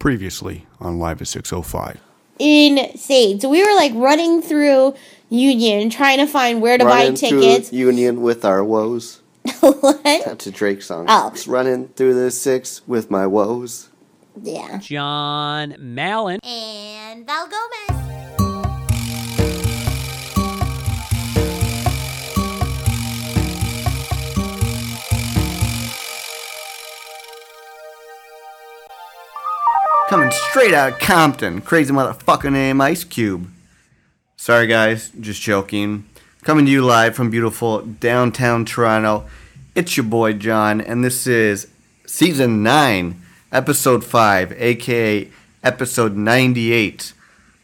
Previously on Live at 605. insane. So we were like running through Union trying to find where to running buy tickets. Union with our woes. what? That's a Drake song. Oh. Just running through the six with my woes. Yeah. John Mallon. And Val Gomez. Coming straight out of Compton. Crazy motherfucking name Ice Cube. Sorry, guys. Just joking. Coming to you live from beautiful downtown Toronto. It's your boy John, and this is season 9, episode 5, aka episode 98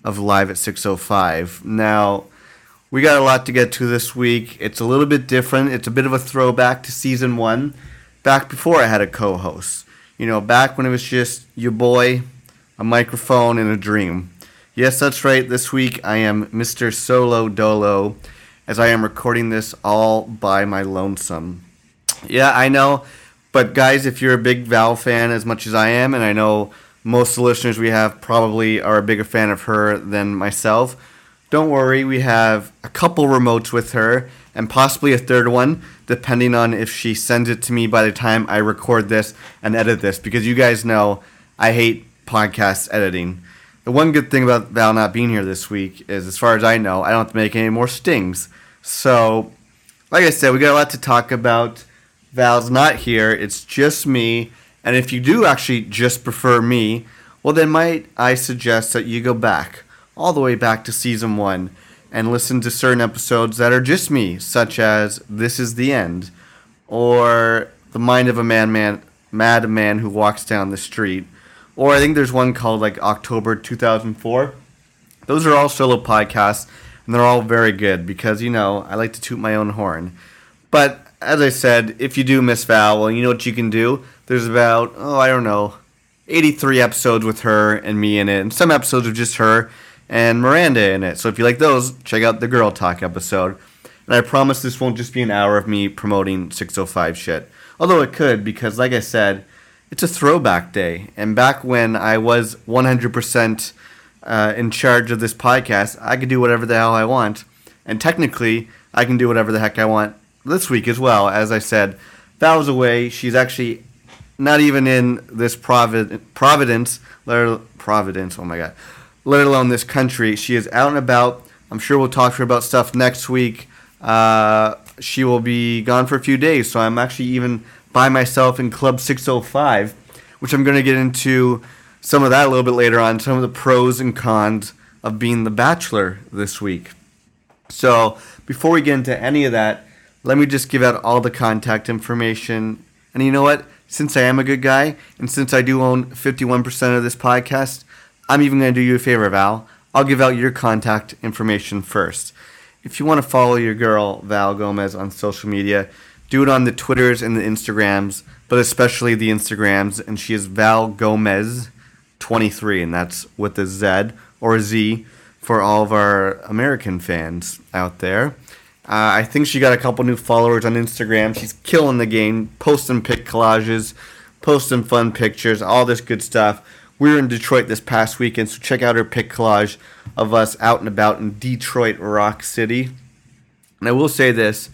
of Live at 605. Now, we got a lot to get to this week. It's a little bit different. It's a bit of a throwback to season 1, back before I had a co host. You know, back when it was just your boy, a microphone, and a dream. Yes, that's right. This week I am Mr. Solo Dolo, as I am recording this all by my lonesome. Yeah, I know. But guys, if you're a big Val fan as much as I am, and I know most of the listeners we have probably are a bigger fan of her than myself, don't worry. We have a couple remotes with her, and possibly a third one, depending on if she sends it to me by the time I record this and edit this. Because you guys know I hate podcast editing. The one good thing about Val not being here this week is, as far as I know, I don't have to make any more stings. So, like I said, we got a lot to talk about. Val's not here, it's just me. And if you do actually just prefer me, well, then might I suggest that you go back, all the way back to season one, and listen to certain episodes that are just me, such as This is the End, or The Mind of a Man, man Mad Man Who Walks Down the Street, or I think there's one called like October 2004. Those are all solo podcasts, and they're all very good because, you know, I like to toot my own horn. But as I said, if you do miss Val, well, you know what you can do? There's about, oh, I don't know, 83 episodes with her and me in it, and some episodes with just her and Miranda in it. So if you like those, check out the Girl Talk episode. And I promise this won't just be an hour of me promoting 605 shit. Although it could, because like I said, it's a throwback day. And back when I was 100% uh, in charge of this podcast, I could do whatever the hell I want. And technically, I can do whatever the heck I want this week as well. As I said, Val's away. She's actually not even in this provid- Providence, let- Providence, oh my god, let alone this country. She is out and about. I'm sure we'll talk to her about stuff next week. Uh, she will be gone for a few days, so I'm actually even by myself in Club 605, which I'm going to get into some of that a little bit later on, some of the pros and cons of being the bachelor this week. So, before we get into any of that, let me just give out all the contact information. And you know what? Since I am a good guy, and since I do own 51% of this podcast, I'm even going to do you a favor, Val. I'll give out your contact information first. If you want to follow your girl, Val Gomez, on social media, do it on the Twitters and the Instagrams, but especially the Instagrams. And she is Val Gomez 23, and that's with a Z or a Z for all of our American fans out there. Uh, I think she got a couple new followers on Instagram. She's killing the game, posting pic collages, posting fun pictures, all this good stuff. We were in Detroit this past weekend, so check out her pic collage of us out and about in Detroit Rock City. And I will say this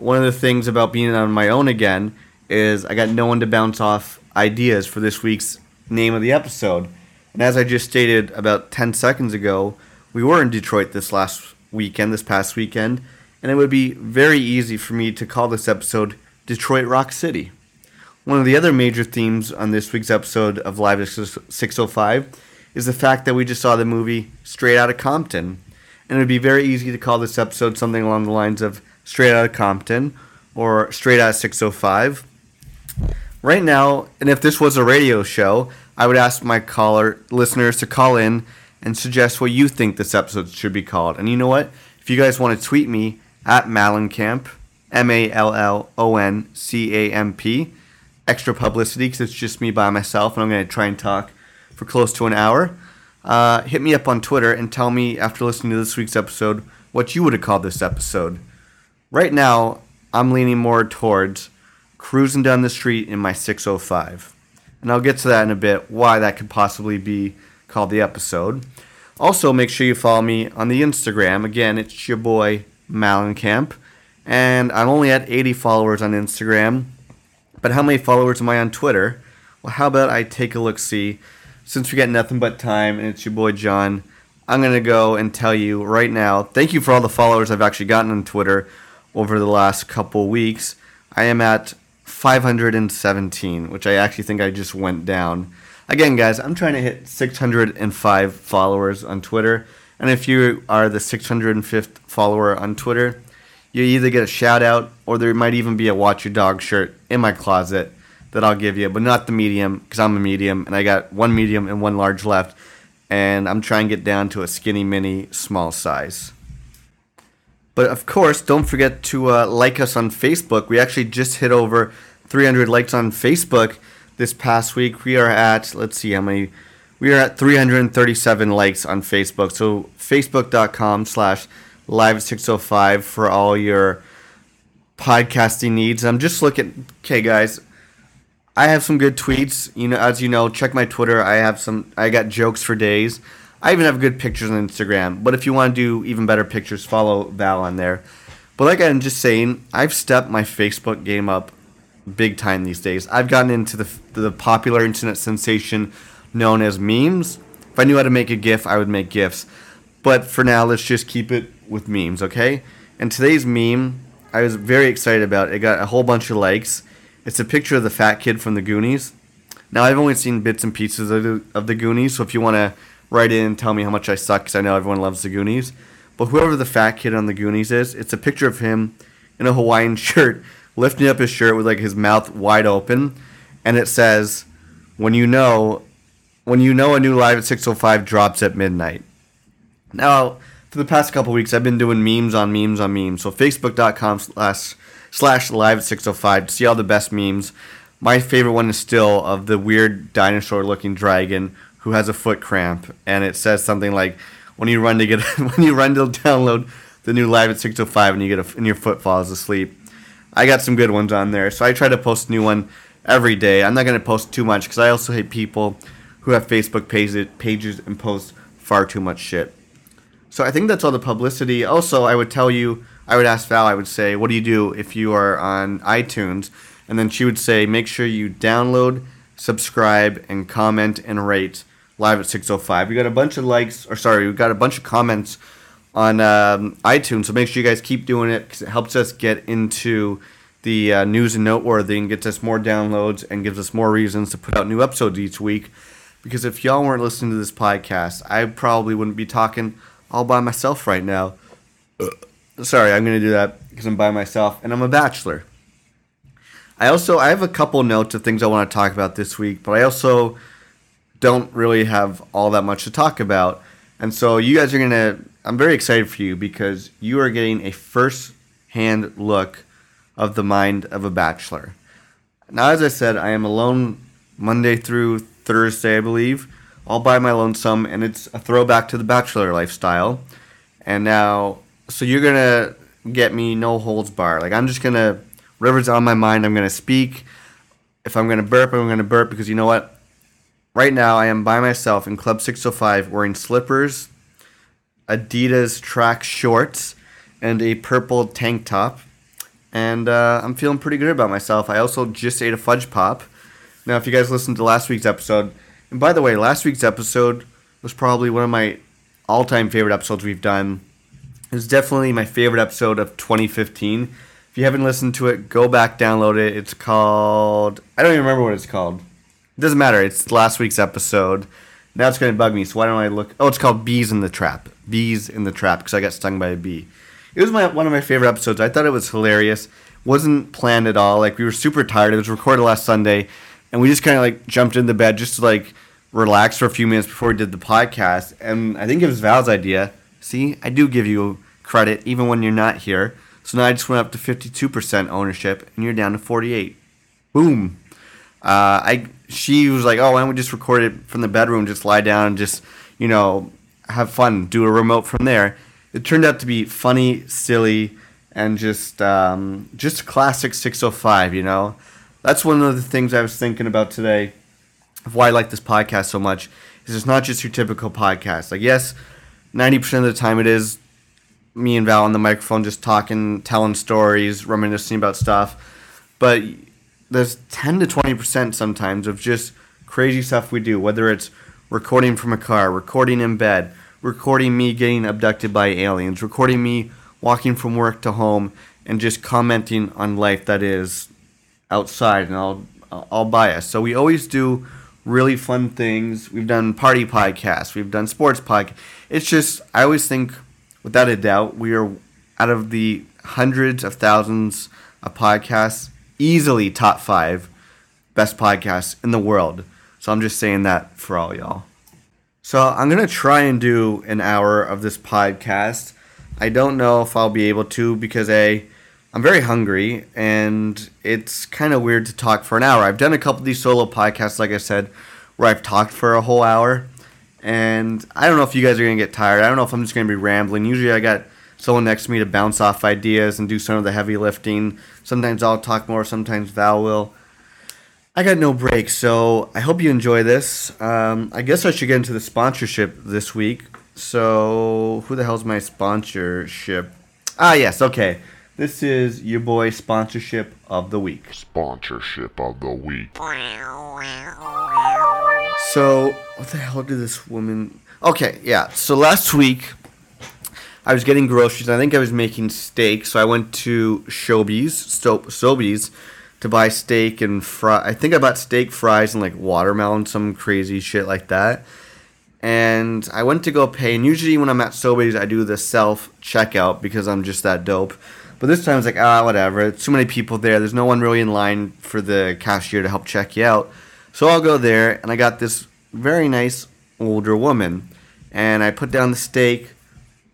one of the things about being on my own again is I got no one to bounce off ideas for this week's name of the episode. And as I just stated about 10 seconds ago, we were in Detroit this last weekend, this past weekend, and it would be very easy for me to call this episode Detroit Rock City. One of the other major themes on this week's episode of Live at 605 is the fact that we just saw the movie Straight Outta Compton. And it would be very easy to call this episode something along the lines of Straight Outta Compton or Straight Outta 605. Right now, and if this was a radio show, I would ask my caller listeners to call in and suggest what you think this episode should be called. And you know what? If you guys want to tweet me at Malloncamp, M A L L O N C A M P, extra publicity because it's just me by myself and I'm going to try and talk for close to an hour. Uh, hit me up on Twitter and tell me after listening to this week's episode what you would have called this episode. Right now, I'm leaning more towards cruising down the street in my 605. and I'll get to that in a bit, why that could possibly be called the episode. Also, make sure you follow me on the Instagram. Again, it's your boy Malloncamp, and I'm only at 80 followers on Instagram. But how many followers am I on Twitter? Well, how about I take a look see? Since we got nothing but time, and it's your boy John, I'm gonna go and tell you right now. Thank you for all the followers I've actually gotten on Twitter over the last couple weeks. I am at 517, which I actually think I just went down. Again, guys, I'm trying to hit 605 followers on Twitter. And if you are the 605th follower on Twitter, you either get a shout out or there might even be a Watch Your Dog shirt in my closet that I'll give you, but not the medium because I'm a medium and I got one medium and one large left. And I'm trying to get down to a skinny mini small size. But of course, don't forget to uh, like us on Facebook. We actually just hit over 300 likes on Facebook this past week. We are at, let's see how many, we are at 337 likes on Facebook. So facebook.com slash live 605 for all your podcasting needs. I'm just looking, okay, guys. I have some good tweets. You know, as you know, check my Twitter. I have some. I got jokes for days. I even have good pictures on Instagram. But if you want to do even better pictures, follow Val on there. But like I'm just saying, I've stepped my Facebook game up big time these days. I've gotten into the the popular internet sensation known as memes. If I knew how to make a GIF, I would make GIFs. But for now, let's just keep it with memes, okay? And today's meme, I was very excited about. It got a whole bunch of likes. It's a picture of the fat kid from the Goonies. Now, I've only seen bits and pieces of the, of the Goonies, so if you want to write in and tell me how much I suck, because I know everyone loves the Goonies. But whoever the fat kid on the Goonies is, it's a picture of him in a Hawaiian shirt, lifting up his shirt with like his mouth wide open, and it says, "When you know, when you know a new live at 6:05 drops at midnight." Now, for the past couple weeks, I've been doing memes on memes on memes. So Facebook.com slash slash live at 605 to see all the best memes. My favorite one is still of the weird dinosaur looking dragon who has a foot cramp, and it says something like, "When you run to get when you run to download the new live at 605 and you get a, and your foot falls asleep." I got some good ones on there, so I try to post a new one every day. I'm not gonna post too much because I also hate people who have Facebook pages pages and post far too much shit. So I think that's all the publicity. Also, I would tell you, I would ask Val, I would say, what do you do if you are on iTunes? And then she would say, make sure you download, subscribe, and comment and rate live at 605. We got a bunch of likes, or sorry, we got a bunch of comments on um, iTunes. So make sure you guys keep doing it because it helps us get into the uh, news and noteworthy and gets us more downloads and gives us more reasons to put out new episodes each week. Because if y'all weren't listening to this podcast, I probably wouldn't be talking all by myself right now. Sorry, I'm going to do that because I'm by myself and I'm a bachelor. I also I have a couple notes of things I want to talk about this week, but I also don't really have all that much to talk about. And so you guys are going to I'm very excited for you because you are getting a first-hand look of the mind of a bachelor. Now as I said, I am alone Monday through Thursday, I believe all by my lonesome, and it's a throwback to the bachelor lifestyle. And now, so you're gonna get me no holds bar. Like I'm just gonna whatever's on my mind, I'm gonna speak. If I'm gonna burp, I'm gonna burp because you know what? Right now, I am by myself in Club 605 wearing slippers, Adidas track shorts, and a purple tank top. And uh, I'm feeling pretty good about myself. I also just ate a fudge pop. Now, if you guys listened to last week's episode, and by the way, last week's episode was probably one of my all time favorite episodes we've done. It was definitely my favorite episode of 2015. If you haven't listened to it, go back, download it. It's called. I don't even remember what it's called. Doesn't matter. It's last week's episode. Now it's going to bug me, so why don't I look? Oh, it's called Bees in the Trap. Bees in the Trap, because I got stung by a bee. It was my one of my favorite episodes. I thought it was hilarious. Wasn't planned at all. Like, we were super tired. It was recorded last Sunday, and we just kind of like jumped into bed just to like relax for a few minutes before we did the podcast. And I think it was Val's idea. See, I do give you credit even when you're not here. So now I just went up to 52% ownership, and you're down to 48. Boom. Uh, I she was like, "Oh, why don't we just record it from the bedroom? Just lie down and just, you know, have fun. Do a remote from there." It turned out to be funny, silly, and just um, just classic 605. You know, that's one of the things I was thinking about today. of why I like this podcast so much is it's not just your typical podcast. Like, yes, 90% of the time it is me and Val on the microphone just talking, telling stories, reminiscing about stuff. But there's 10 to 20% sometimes of just crazy stuff we do, whether it's recording from a car, recording in bed, recording me getting abducted by aliens, recording me walking from work to home, and just commenting on life that is outside and all, all biased. So we always do really fun things. We've done party podcasts, we've done sports podcasts. It's just, I always think, without a doubt, we are out of the hundreds of thousands of podcasts, easily top five best podcasts in the world. So I'm just saying that for all y'all. So I'm gonna try and do an hour of this podcast. I don't know if I'll be able to because a I'm very hungry and it's kind of weird to talk for an hour. I've done a couple of these solo podcasts, like I said, where I've talked for a whole hour, and I don't know if you guys are gonna get tired. I don't know if I'm just gonna be rambling. Usually I got someone next to me to bounce off ideas and do some of the heavy lifting. Sometimes I'll talk more, sometimes Val will. I got no break, so I hope you enjoy this. Um, I guess I should get into the sponsorship this week. So, who the hell's my sponsorship? Ah, yes, okay. This is your boy sponsorship of the week. Sponsorship of the week. So, what the hell did this woman? Okay, yeah. So last week, I was getting groceries. I think I was making steak, so I went to Showbiz, Sto- Sobeys, to buy steak and fry. I think I bought steak, fries, and like watermelon, some crazy shit like that. And I went to go pay. And usually when I'm at Sobeys, I do the self checkout because I'm just that dope. But this time I was like, ah, whatever. It's too many people there. There's no one really in line for the cashier to help check you out. So I'll go there, and I got this very nice older woman. And I put down the steak,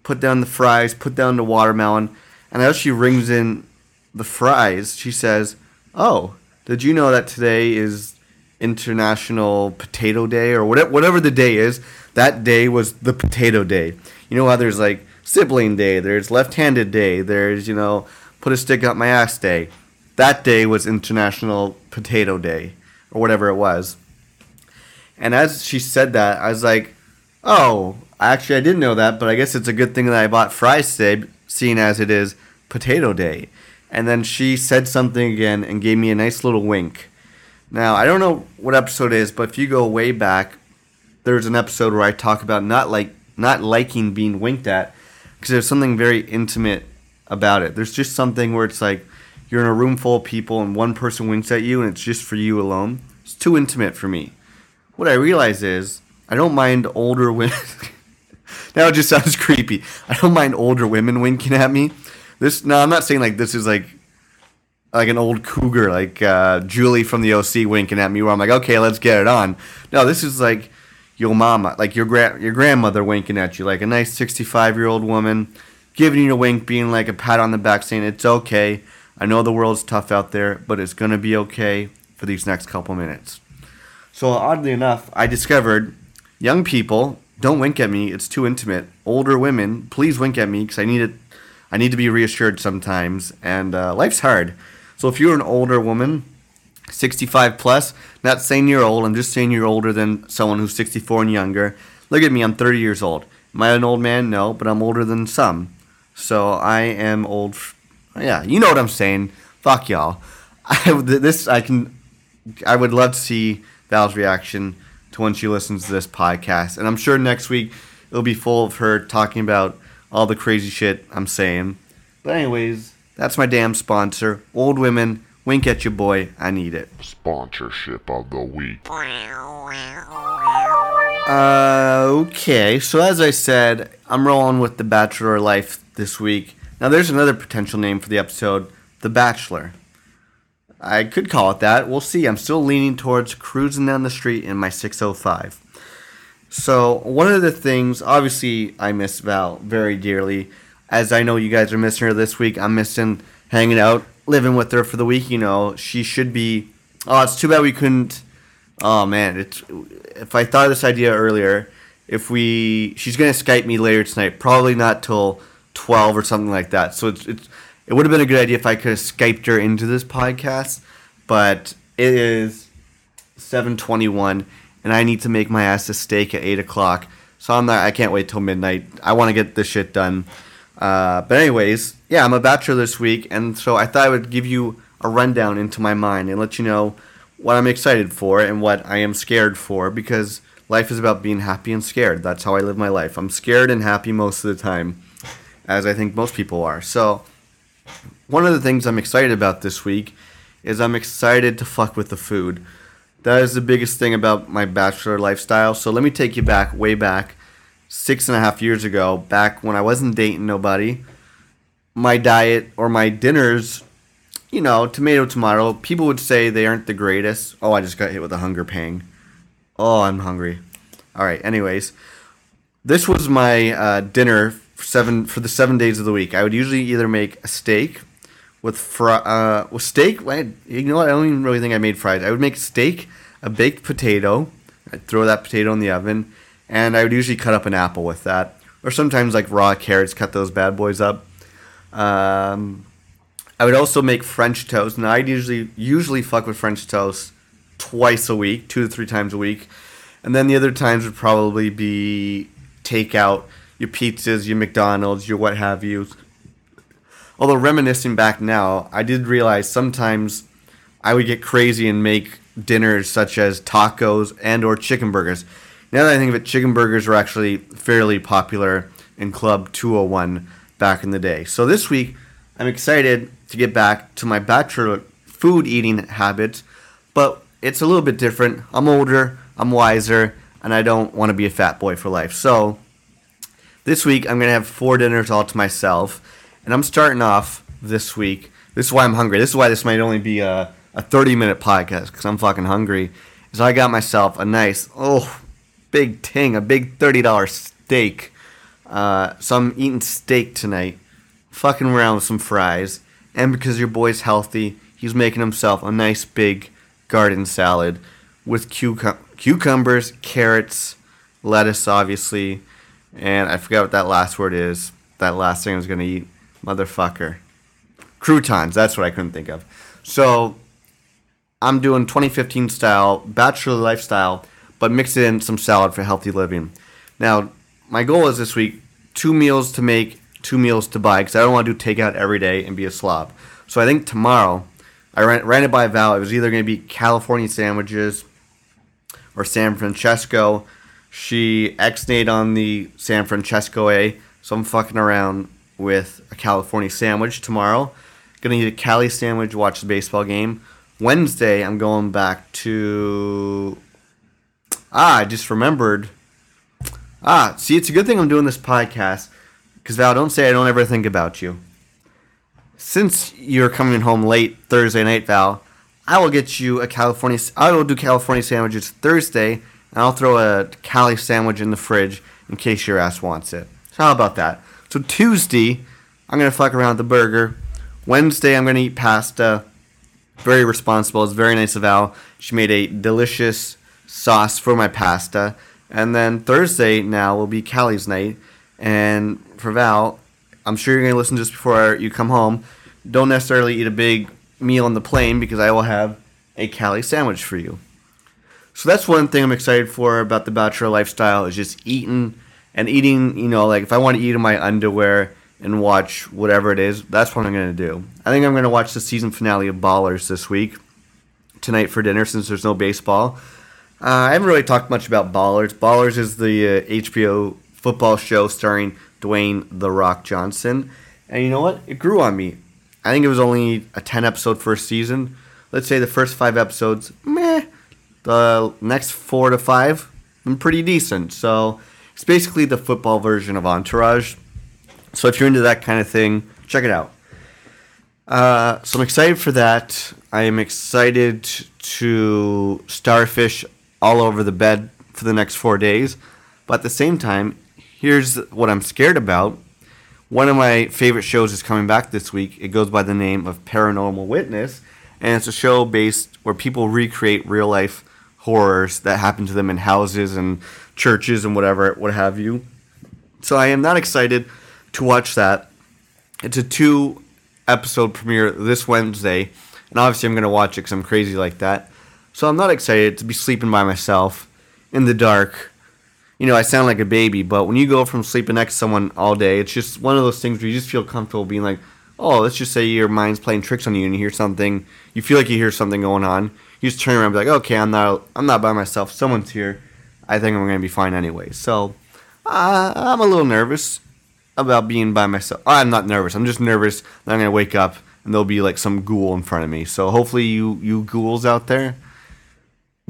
put down the fries, put down the watermelon, and as she rings in the fries, she says, "Oh, did you know that today is International Potato Day or whatever whatever the day is? That day was the Potato Day. You know how there's like Sibling Day, there's Left-Handed Day, there's you know Put a Stick Up My Ass Day. That day was International Potato Day or whatever it was." And as she said that, I was like, "Oh, actually, I didn't know that, but I guess it's a good thing that I bought fries today, seeing as it is Potato Day." And then she said something again and gave me a nice little wink. Now, I don't know what episode it is, but if you go way back, there's an episode where I talk about not like not liking being winked at because there's something very intimate about it. There's just something where it's like you're in a room full of people and one person winks at you and it's just for you alone. It's too intimate for me. What I realize is I don't mind older women. Now it just sounds creepy. I don't mind older women winking at me. This no, I'm not saying like this is like like an old cougar, like uh, Julie from the OC winking at me, where I'm like, okay, let's get it on. No, this is like your mama, like your gra- your grandmother winking at you, like a nice 65 year old woman giving you a wink, being like a pat on the back, saying it's okay. I know the world's tough out there, but it's gonna be okay for these next couple minutes. So oddly enough, I discovered young people don't wink at me; it's too intimate. Older women, please wink at me because I need it. I need to be reassured sometimes, and uh, life's hard. So if you're an older woman, 65 plus, not saying you're old, I'm just saying you're older than someone who's 64 and younger. Look at me, I'm 30 years old. Am I an old man? No, but I'm older than some. So I am old. f- Yeah, you know what I'm saying. Fuck y'all. I, this I can. I would love to see Val's reaction to when she listens to this podcast, and I'm sure next week it'll be full of her talking about all the crazy shit I'm saying. But anyways, that's my damn sponsor. Old women, wink at your boy. I need it. Sponsorship of the week. Uh, okay. So as I said, I'm rolling with The Bachelor Life this week. Now there's another potential name for the episode, The Bachelor. I could call it that. We'll see. I'm still leaning towards cruising down the street in my 605. So one of the things, obviously, I miss Val very dearly. As I know you guys are missing her this week, I'm missing hanging out, living with her for the week. You know, she should be. Oh, it's too bad we couldn't. Oh man, it's if I thought of this idea earlier, if we she's gonna Skype me later tonight, probably not till twelve or something like that. So it's it's it would have been a good idea if I could have Skyped her into this podcast, but it is 7:21, and I need to make my ass a steak at eight o'clock. So I'm not. I can't wait till midnight. I want to get this shit done. Uh, but anyways, yeah, I'm a bachelor this week, and so I thought I would give you a rundown into my mind and let you know what I'm excited for and what I am scared for because life is about being happy and scared. That's how I live my life. I'm scared and happy most of the time, as I think most people are. So, one of the things I'm excited about this week is I'm excited to fuck with the food. That is the biggest thing about my bachelor lifestyle. So, let me take you back, way back, six and a half years ago, back when I wasn't dating nobody. My diet or my dinners you know, tomato, tomato. People would say they aren't the greatest. Oh, I just got hit with a hunger pang. Oh, I'm hungry. All right. Anyways, this was my uh, dinner seven for the seven days of the week. I would usually either make a steak with fr- uh, with steak. You know what? I don't even really think I made fries. I would make steak, a baked potato. I'd throw that potato in the oven, and I would usually cut up an apple with that, or sometimes like raw carrots. Cut those bad boys up. Um, I would also make French toast. and I'd usually usually fuck with French toast twice a week, two to three times a week, and then the other times would probably be takeout, your pizzas, your McDonald's, your what have you. Although reminiscing back now, I did realize sometimes I would get crazy and make dinners such as tacos and or chicken burgers. Now that I think of it, chicken burgers were actually fairly popular in Club 201 back in the day. So this week, I'm excited to get back to my bachelor food eating habits, but it's a little bit different. I'm older, I'm wiser, and I don't want to be a fat boy for life. So this week I'm gonna have four dinners all to myself, and I'm starting off this week. This is why I'm hungry. This is why this might only be a, a 30 minute podcast because I'm fucking hungry. Is I got myself a nice oh big ting, a big thirty dollar steak. Uh, so I'm eating steak tonight, fucking around with some fries and because your boy's healthy, he's making himself a nice big garden salad with cucum- cucumbers, carrots, lettuce, obviously, and I forgot what that last word is. That last thing I was gonna eat, motherfucker. Croutons. That's what I couldn't think of. So I'm doing 2015 style bachelor lifestyle, but mix in some salad for healthy living. Now, my goal is this week two meals to make two meals to buy because I don't want to do takeout every day and be a slob. So I think tomorrow, I ran, ran it by Val. It was either going to be California sandwiches or San Francesco. She ex-nayed on the San Francesco A, so I'm fucking around with a California sandwich tomorrow. Gonna eat a Cali sandwich, watch the baseball game. Wednesday, I'm going back to. Ah, I just remembered. Ah, see, it's a good thing I'm doing this podcast because Val, don't say I don't ever think about you. Since you're coming home late Thursday night, Val, I will get you a California. I will do California sandwiches Thursday, and I'll throw a Cali sandwich in the fridge in case your ass wants it. So how about that? So Tuesday, I'm gonna fuck around with the burger. Wednesday, I'm gonna eat pasta. Very responsible. It's very nice of Val. She made a delicious sauce for my pasta. And then Thursday now will be Cali's night, and for Val, I'm sure you're to listen just before you come home. Don't necessarily eat a big meal on the plane because I will have a Cali sandwich for you. So that's one thing I'm excited for about the bachelor lifestyle is just eating and eating, you know, like if I want to eat in my underwear and watch whatever it is, that's what I'm going to do. I think I'm going to watch the season finale of Ballers this week, tonight for dinner since there's no baseball. Uh, I haven't really talked much about Ballers. Ballers is the uh, HBO football show starring Dwayne The Rock Johnson. And you know what? It grew on me. I think it was only a 10 episode first season. Let's say the first five episodes, meh. The next four to five, I'm pretty decent. So it's basically the football version of Entourage. So if you're into that kind of thing, check it out. Uh, so I'm excited for that. I am excited to starfish all over the bed for the next four days. But at the same time, here's what I'm scared about. One of my favorite shows is coming back this week. It goes by the name of Paranormal Witness, and it's a show based where people recreate real life horrors that happen to them in houses and churches and whatever, what have you. So I am not excited to watch that. It's a two episode premiere this Wednesday, and obviously I'm going to watch it because I'm crazy like that. So I'm not excited to be sleeping by myself in the dark. You know, I sound like a baby, but when you go from sleeping next to someone all day, it's just one of those things where you just feel comfortable being like, oh, let's just say your mind's playing tricks on you and you hear something, you feel like you hear something going on. You just turn around and be like, okay, I'm not, I'm not by myself. Someone's here. I think I'm gonna be fine anyway. So, uh, I'm a little nervous about being by myself. I'm not nervous. I'm just nervous that I'm gonna wake up and there'll be like some ghoul in front of me. So hopefully, you you ghouls out there,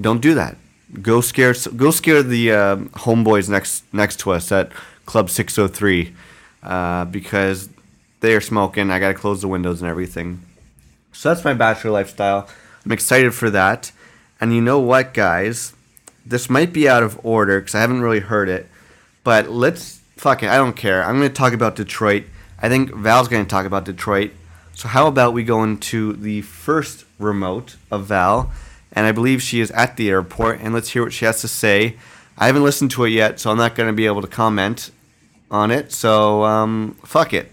don't do that. Go scare go scare the uh, homeboys next next to us at Club 603 uh, because they are smoking. I gotta close the windows and everything. So that's my bachelor lifestyle. I'm excited for that. And you know what, guys? This might be out of order because I haven't really heard it. But let's fuck it. I don't care. I'm going to talk about Detroit. I think Val's going to talk about Detroit. So how about we go into the first remote of Val? And I believe she is at the airport. And let's hear what she has to say. I haven't listened to it yet, so I'm not going to be able to comment on it. So um, fuck it.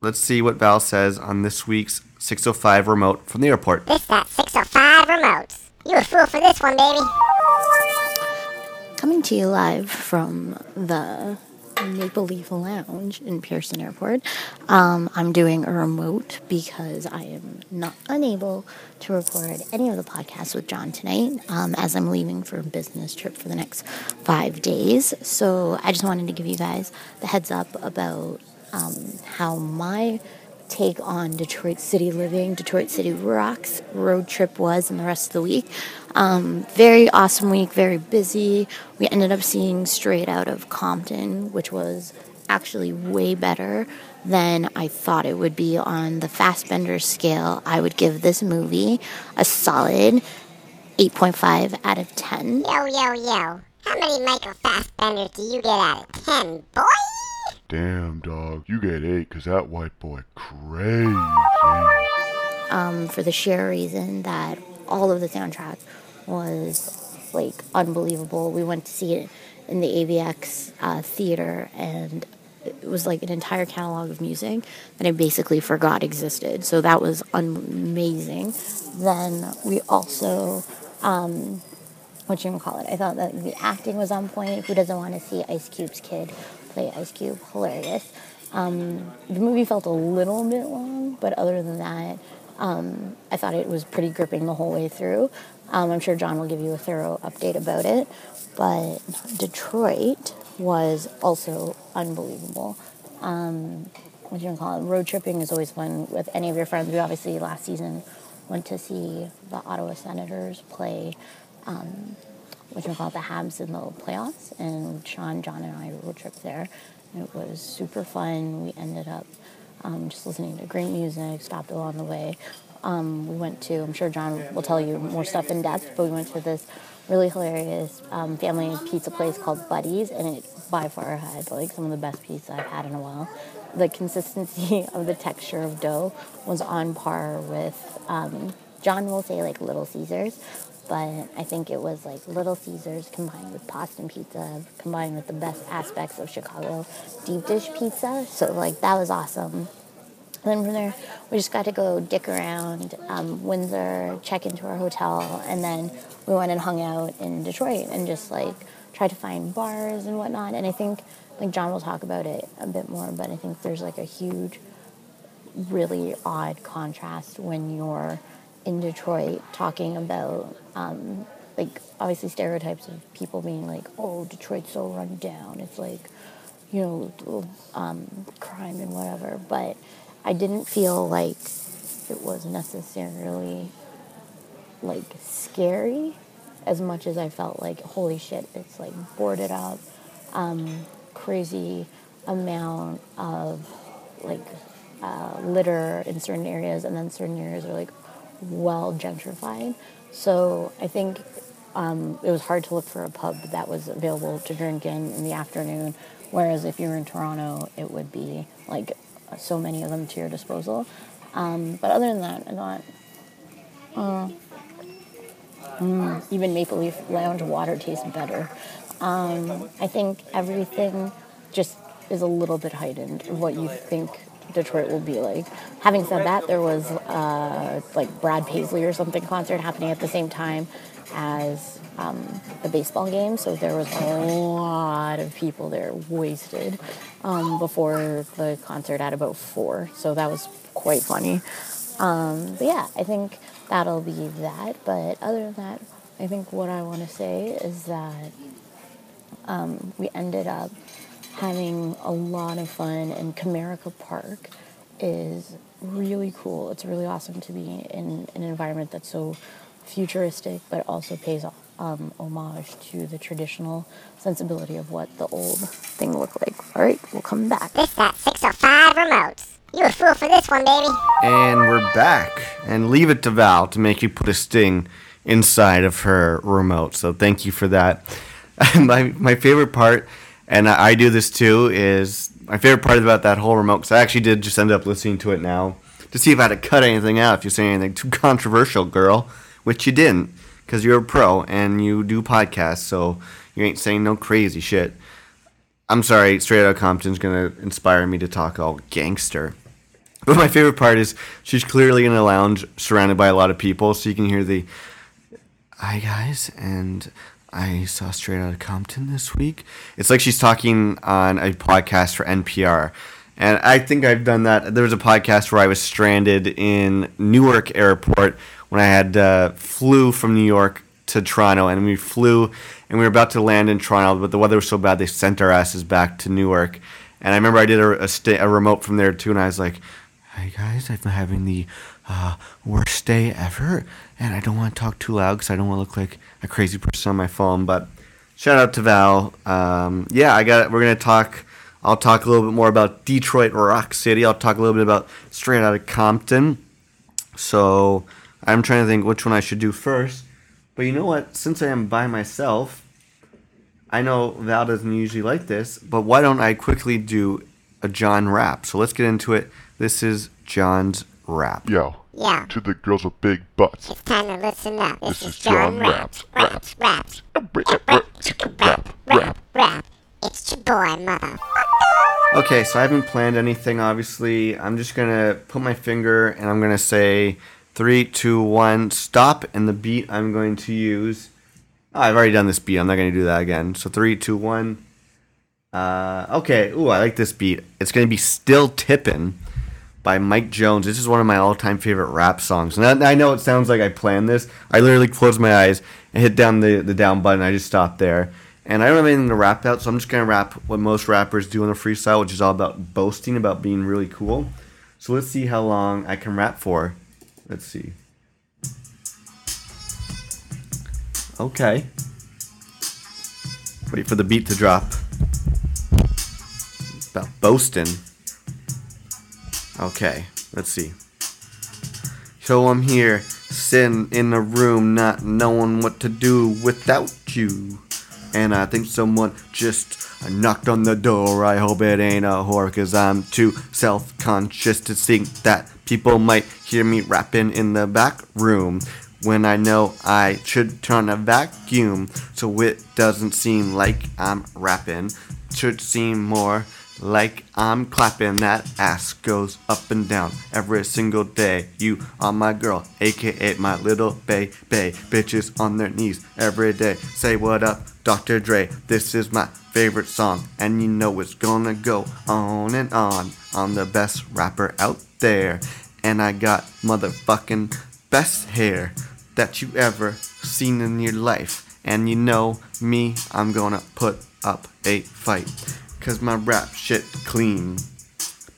Let's see what Val says on this week's 605 remote from the airport. This that 605 remotes. You a fool for this one, baby. Coming to you live from the Maple Leaf Lounge in Pearson Airport. Um, I'm doing a remote because I am not unable to record any of the podcasts with John tonight um, as I'm leaving for a business trip for the next five days. So I just wanted to give you guys the heads up about um, how my take on Detroit City living, Detroit City Rocks road trip was and the rest of the week. Um, very awesome week, very busy. We ended up seeing straight out of Compton, which was actually way better than I thought it would be on the Fassbender scale. I would give this movie a solid 8.5 out of 10. Yo, yo, yo. How many Michael Fassbenders do you get out of 10, boy? Damn, dog. You get eight, cause that white boy crazy. um, for the sheer reason that all of the soundtrack was like unbelievable. We went to see it in the AVX uh, theater, and it was like an entire catalog of music that I basically forgot existed. So that was amazing. Then we also, um, what you call it? I thought that the acting was on point. Who doesn't want to see Ice Cube's kid play Ice Cube? Hilarious. Um, the movie felt a little bit long, but other than that, um, I thought it was pretty gripping the whole way through. Um, I'm sure John will give you a thorough update about it. But Detroit was also unbelievable. Um, what do you call it? Road tripping is always fun with any of your friends. We obviously last season went to see the Ottawa Senators play. Um, call it, the Habs in the playoffs, and Sean, John, and I road trip there. It was super fun. We ended up um, just listening to great music, stopped along the way. Um, we went to, I'm sure John will tell you more stuff in depth, but we went to this really hilarious um, family pizza place called Buddies, and it by far had like some of the best pizza I've had in a while. The consistency of the texture of dough was on par with, um, John will say like Little Caesars, but I think it was like Little Caesars combined with Boston pizza, combined with the best aspects of Chicago deep dish pizza. So like that was awesome. And then from there, we just got to go dick around um, Windsor, check into our hotel, and then we went and hung out in Detroit and just like tried to find bars and whatnot. And I think like John will talk about it a bit more, but I think there's like a huge, really odd contrast when you're in Detroit talking about um, like obviously stereotypes of people being like, oh, Detroit's so run down. It's like, you know, um, crime and whatever. But I didn't feel like it was necessarily like scary as much as I felt like, holy shit, it's like boarded up, um, crazy amount of like uh, litter in certain areas, and then certain areas are like well gentrified. So I think um, it was hard to look for a pub that was available to drink in in the afternoon. Whereas if you were in Toronto, it would be like so many of them to your disposal. Um, but other than that, I thought uh, mm, even Maple Leaf Lounge water tastes better. Um, I think everything just is a little bit heightened. What you think Detroit will be like. Having said that, there was uh, like Brad Paisley or something concert happening at the same time as um, the baseball game, so there was a lot of people there wasted um, before the concert at about four. So that was quite funny. Um, but yeah, I think that'll be that. But other than that, I think what I want to say is that um, we ended up having a lot of fun, and Comerica Park is really cool. It's really awesome to be in an environment that's so futuristic, but also pays um, homage to the traditional sensibility of what the old thing looked like. All right, we'll come back. This got 605 remotes. You a fool for this one, baby. And we're back. And leave it to Val to make you put a sting inside of her remote. So thank you for that. my my favorite part, and I, I do this too, is my favorite part about that whole remote. Because I actually did just end up listening to it now to see if I had to cut anything out. If you say anything too controversial, girl, which you didn't, because you're a pro and you do podcasts, so you ain't saying no crazy shit. I'm sorry, Straight Outta Compton's gonna inspire me to talk all gangster. But my favorite part is she's clearly in a lounge surrounded by a lot of people, so you can hear the Hi guys, and I saw Straight Outta Compton this week. It's like she's talking on a podcast for NPR. And I think I've done that. There was a podcast where I was stranded in Newark Airport when I had uh, flew from New York to Toronto, and we flew and we were about to land in Toronto, but the weather was so bad they sent our asses back to Newark. And I remember I did a, a, sta- a remote from there too, and I was like, "Hey guys, I've been having the uh, worst day ever, and I don't want to talk too loud because I don't want to look like a crazy person on my phone." But shout out to Val. Um, yeah, I got. We're gonna talk. I'll talk a little bit more about Detroit Rock City. I'll talk a little bit about Straight Outta Compton. So I'm trying to think which one I should do first. But you know what? Since I am by myself, I know Val doesn't usually like this, but why don't I quickly do a John rap? So let's get into it. This is John's rap. Yo, Yeah, to the girls with big butts. it's time to listen up. This, This is is John John Raps. Raps, Raps, Raps. Rap, rap. Rap. It's your boy, mother. Okay, so I haven't planned anything, obviously. I'm just going to put my finger and I'm going to say three, two, one, stop. And the beat I'm going to use. Oh, I've already done this beat. I'm not going to do that again. So three, two, one. Uh, okay. Ooh, I like this beat. It's going to be Still Tippin' by Mike Jones. This is one of my all time favorite rap songs. And I, know it sounds like I planned this. I literally closed my eyes and hit down the, the down button. I just stopped there. And I don't have anything to rap out, so I'm just going to rap what most rappers do in a freestyle, which is all about boasting, about being really cool. So let's see how long I can rap for. Let's see. Okay. Wait for the beat to drop. About boasting. Okay, let's see. So I'm here, sitting in a room, not knowing what to do without you. And I think someone just knocked on the door. I hope it ain't a whore, cause I'm too self conscious to think that people might hear me rapping in the back room. When I know I should turn a vacuum so it doesn't seem like I'm rapping. Should seem more like I'm clapping. That ass goes up and down every single day. You are my girl, aka my little baby. Bitches on their knees every day. Say what up, Dr. Dre. This is my favorite song, and you know it's gonna go on and on. I'm the best rapper out there, and I got motherfucking best hair that you ever seen in your life. And you know me, I'm gonna put up a fight. Cause my rap shit clean.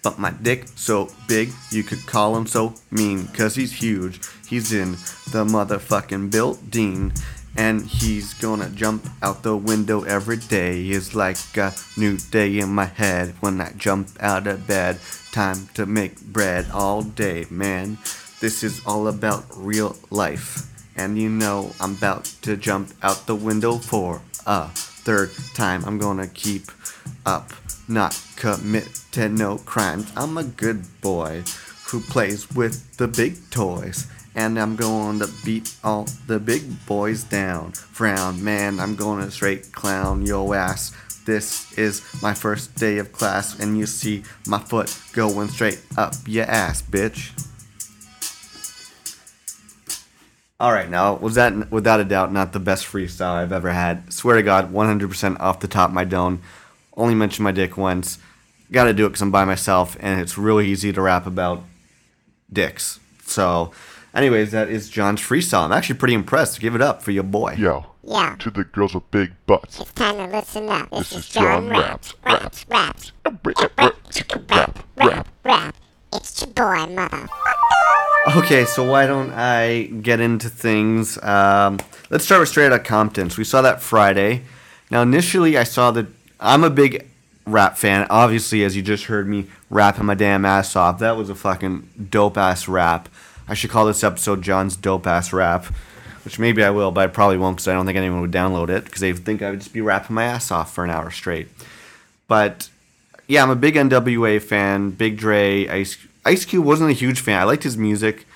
But my dick so big, you could call him so mean. Cause he's huge. He's in the motherfucking building. And he's gonna jump out the window every day. It's like a new day in my head when I jump out of bed. Time to make bread all day, man. This is all about real life. And you know I'm about to jump out the window for a third time. I'm gonna keep up, not commit to no crimes. I'm a good boy who plays with the big toys. And I'm going to beat all the big boys down. Frown, man, I'm gonna straight clown yo ass This is my first day of class, and you see my foot going straight up your ass, bitch. All right, now was that without a doubt not the best freestyle I've ever had? Swear to God, 100% off the top of my dome. Only mentioned my dick once. Got to do it because I'm by myself, and it's really easy to rap about dicks. So, anyways, that is John's freestyle. I'm actually pretty impressed. Give it up for your boy. Yo, Yo, to the girls with big butts. it's time to listen up. This, This is is John John Raps, Raps, Raps, Raps, Rap, rap, rap, rap, rap. It's your boy, mother. Okay, so why don't I get into things? Um, let's start with Straight Outta Compton. So we saw that Friday. Now, initially, I saw that I'm a big rap fan. Obviously, as you just heard me rapping my damn ass off, that was a fucking dope ass rap. I should call this episode John's Dope Ass Rap, which maybe I will, but I probably won't because I don't think anyone would download it because they think I would just be rapping my ass off for an hour straight. But yeah, I'm a big NWA fan. Big Dre, Ice Ice Cube wasn't a huge fan. I liked his music,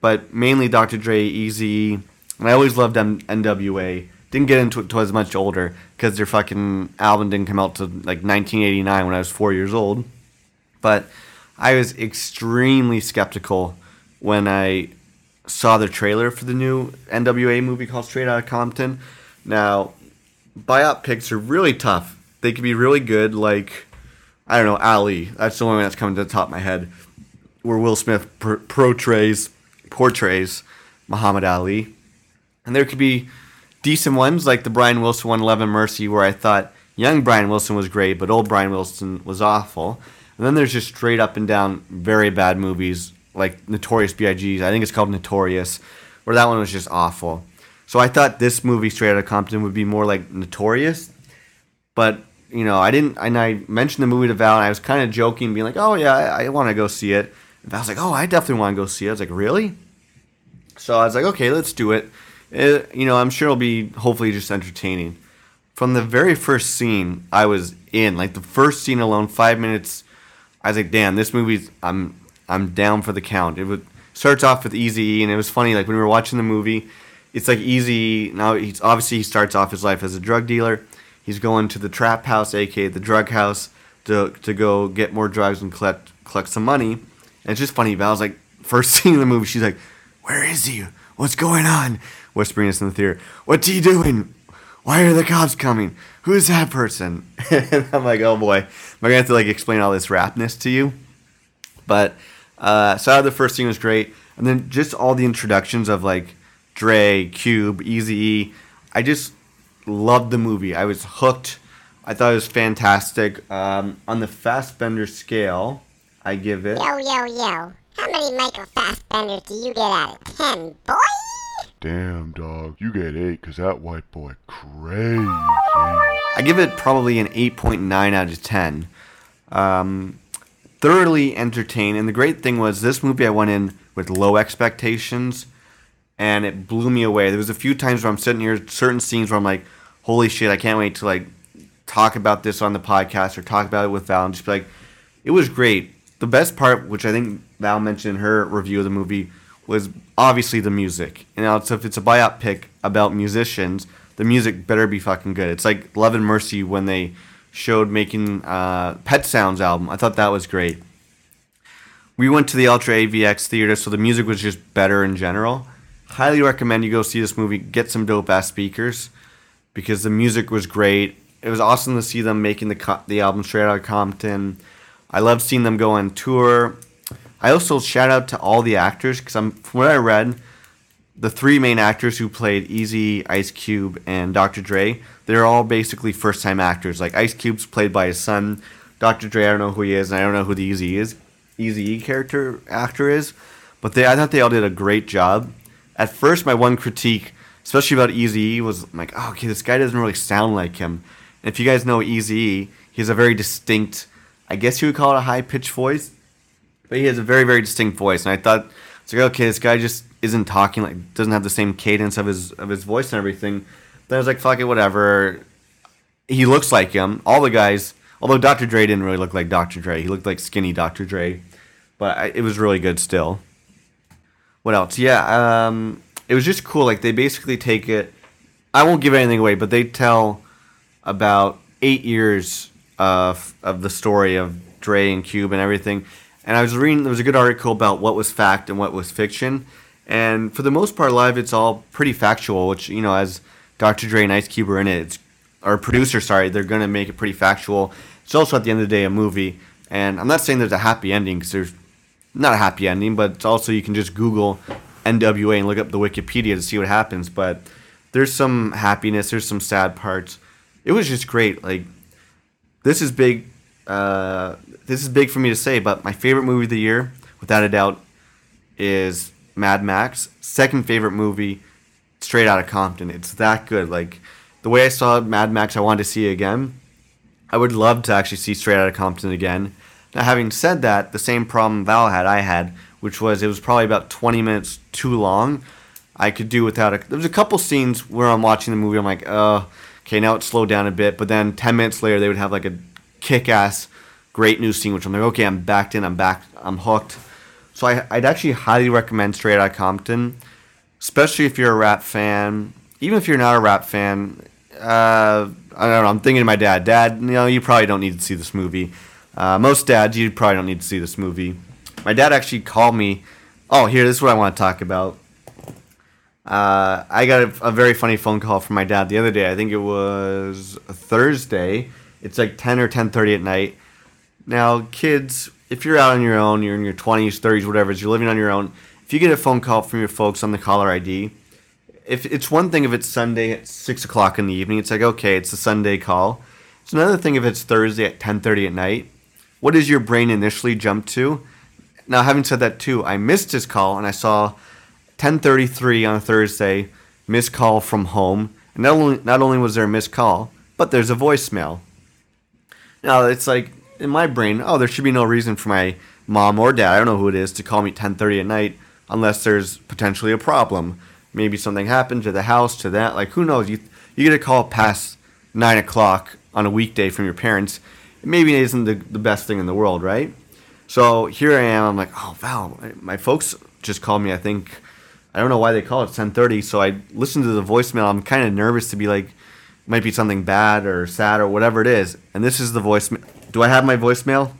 but mainly Dr. Dre, Eazy, and I always loved M- NWA. Didn't get into it until I was much older because their fucking album didn't come out to like 1989 when I was four years old. But I was extremely skeptical when I saw the trailer for the new NWA movie called Straight Outta Compton. Now, biopics are really tough. They can be really good, like I don't know, Ali. That's the only one that's coming to the top of my head. Where Will Smith per- portrays portrays Muhammad Ali, and there could be decent ones like the Brian Wilson one, Love and Mercy, where I thought young Brian Wilson was great, but old Brian Wilson was awful. And then there's just straight up and down very bad movies like Notorious B.I.G.'s. I think it's called Notorious, where that one was just awful. So I thought this movie, Straight Outta Compton, would be more like Notorious, but you know, I didn't. And I mentioned the movie to Val, and I was kind of joking, being like, "Oh yeah, I, I want to go see it." And Val's like, "Oh, I definitely want to go see it." I was like, "Really?" So I was like, "Okay, let's do it." It- you know, I'm sure it'll be hopefully just entertaining. From the very first scene, I was in. Like the first scene alone, five minutes. I was like, "Damn, this movie's I'm I'm down for the count." It would starts off with Eazy, and it was funny. Like when we were watching the movie, it's like Eazy. Now he's obviously he starts off his life as a drug dealer. He's going to the trap house, aka the drug house, to to go get more drugs and collect collect some money. And it's just funny. Val's like first scene in the movie, she's like, "Where is he? What's going on?" Whispering us in the theater. What's he doing? Why are the cops coming? Who's that person? and I'm like, oh boy, am I gonna have to like explain all this rapness to you? But uh, so the first scene was great, and then just all the introductions of like Dre, Cube, Eazy E. I just loved the movie. I was hooked. I thought it was fantastic. Um, on the Fassbender scale, I give it. Yo, yo, yo. How many Michael Fassbenders do you get out of ten, boy? Damn, dog. You get eight, cause that white boy crazy. I give it probably an 8.9 out of 10. Um, thoroughly entertained. And the great thing was, this movie I went in with low expectations, and it blew me away. There was a few times where I'm sitting here, certain scenes where I'm like, holy shit, I can't wait to like talk about this on the podcast or talk about it with Val and just be like, it was great. The best part, which I think Val mentioned in her review of the movie, was obviously the music. You know, so if it's a biopic about musicians, the music better be fucking good. It's like Love and Mercy when they showed making uh, Pet Sounds album. I thought that was great. We went to the Ultra AVX theater, so the music was just better in general. Highly recommend you go see this movie. Get some dope ass speakers because the music was great. It was awesome to see them making the co- the album straight out of Compton. I love seeing them go on tour. I also shout out to all the actors because I'm from what I read, the three main actors who played Eazy, Ice Cube, and Dr. Dre, they're all basically first time actors. Like Ice Cube's played by his son. Dr. Dre, I don't know who he is, and I don't know who the Eazy is, Eazy character actor is, but they I thought they all did a great job. At first, my one critique, especially about Eazy was like, oh, okay, this guy doesn't really sound like him. And if you guys know Eazy he has a very distinct, I guess you would call it a high pitched voice, but he has a very very distinct voice, and I thought it's like okay, this guy just isn't talking like doesn't have the same cadence of his of his voice and everything. Then I was like, fuck it, whatever. He looks like him. All the guys, although Dr. Dre didn't really look like Dr. Dre, he looked like skinny Dr. Dre, but I, it was really good still. What else? Yeah, um, it was just cool. Like they basically take it. I won't give anything away, but they tell about eight years of of the story of Dre and Cube and everything. And I was reading there was a good article about what was fact and what was fiction. And for the most part, live it's all pretty factual. Which you know, as Dr. Dre and Ice Cube are in it, it's or producer, sorry, they're gonna make it pretty factual. It's also at the end of the day a movie. And I'm not saying there's a happy ending because there's not a happy ending, but it's also you can just Google NWA and look up the Wikipedia to see what happens. But there's some happiness, there's some sad parts. It was just great. Like this is big. Uh, this is big for me to say, but my favorite movie of the year, without a doubt, is Mad Max. Second favorite movie, Straight Outta Compton. It's that good. Like the way I saw Mad Max, I wanted to see it again. I would love to actually see Straight Outta Compton again. Now, having said that, the same problem Val had, I had, which was it was probably about 20 minutes too long. I could do without it. There's a couple scenes where I'm watching the movie, I'm like, oh, okay, now it's slowed down a bit. But then 10 minutes later, they would have like a kick ass, great new scene, which I'm like, okay, I'm backed in, I'm back, I'm hooked. So I, I'd actually highly recommend Straight Outta Compton, especially if you're a rap fan. Even if you're not a rap fan, uh, I don't know. I'm thinking of my dad. Dad, you know, you probably don't need to see this movie. Uh, most dads, you probably don't need to see this movie. My dad actually called me. Oh, here, this is what I want to talk about. Uh, I got a, a very funny phone call from my dad the other day. I think it was Thursday. It's like 10 or 10:30 at night. Now, kids, if you're out on your own, you're in your 20s, 30s, whatever, you're living on your own. If you get a phone call from your folks on the caller ID, if it's one thing if it's Sunday at six o'clock in the evening, it's like okay, it's a Sunday call. It's another thing if it's Thursday at 10:30 at night. What does your brain initially jump to? Now, having said that too, I missed his call and I saw 10:33 on a Thursday, missed call from home. And not only not only was there a missed call, but there's a voicemail. Now it's like in my brain, oh, there should be no reason for my mom or dad, I don't know who it is, to call me 10:30 at night unless there's potentially a problem. Maybe something happened to the house, to that. Like who knows? You you get a call past nine o'clock on a weekday from your parents. It maybe isn't the, the best thing in the world, right? So here I am. I'm like, oh Val, my folks just called me. I think I don't know why they call it 10:30. So I listened to the voicemail. I'm kind of nervous to be like, might be something bad or sad or whatever it is. And this is the voicemail. Do I have my voicemail?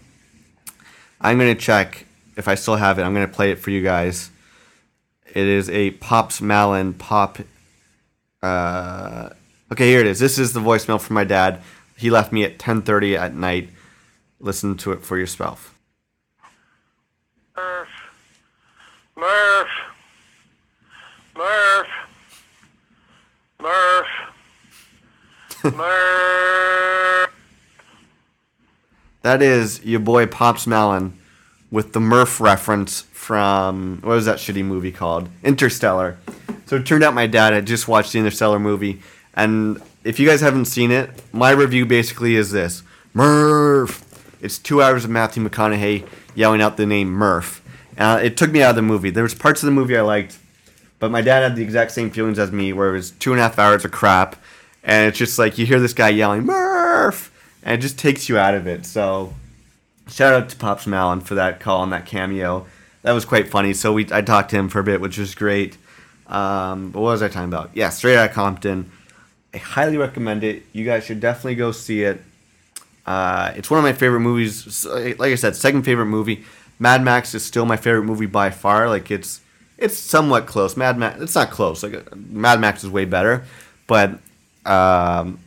I'm gonna check if I still have it. I'm gonna play it for you guys. It is a Pops Malin pop. Uh, okay, here it is. This is the voicemail from my dad. He left me at 10:30 at night. Listen to it for yourself. Murph. Murph. Murph. Murph. Murph. That is your boy Pops Malin with the Murph reference from what was that shitty movie called? Interstellar. So it turned out my dad had just watched the Interstellar movie, and if you guys haven't seen it, my review basically is this: Murph. It's two hours of Matthew McConaughey yelling out the name Murph. Uh, it took me out of the movie. There was parts of the movie I liked, but my dad had the exact same feelings as me, where it was two and a half hours of crap, and it's just like you hear this guy yelling Murph, and it just takes you out of it. So shout out to Pops Malin for that call and that cameo. That was quite funny. So we I talked to him for a bit, which was great. Um, what was I talking about? Yeah, Straight Outta Compton. I highly recommend it. You guys should definitely go see it. Uh, it's one of my favorite movies. Like I said, second favorite movie. Mad Max is still my favorite movie by far. Like it's it's somewhat close. Mad Max, it's not close. Like Mad Max is way better, but um,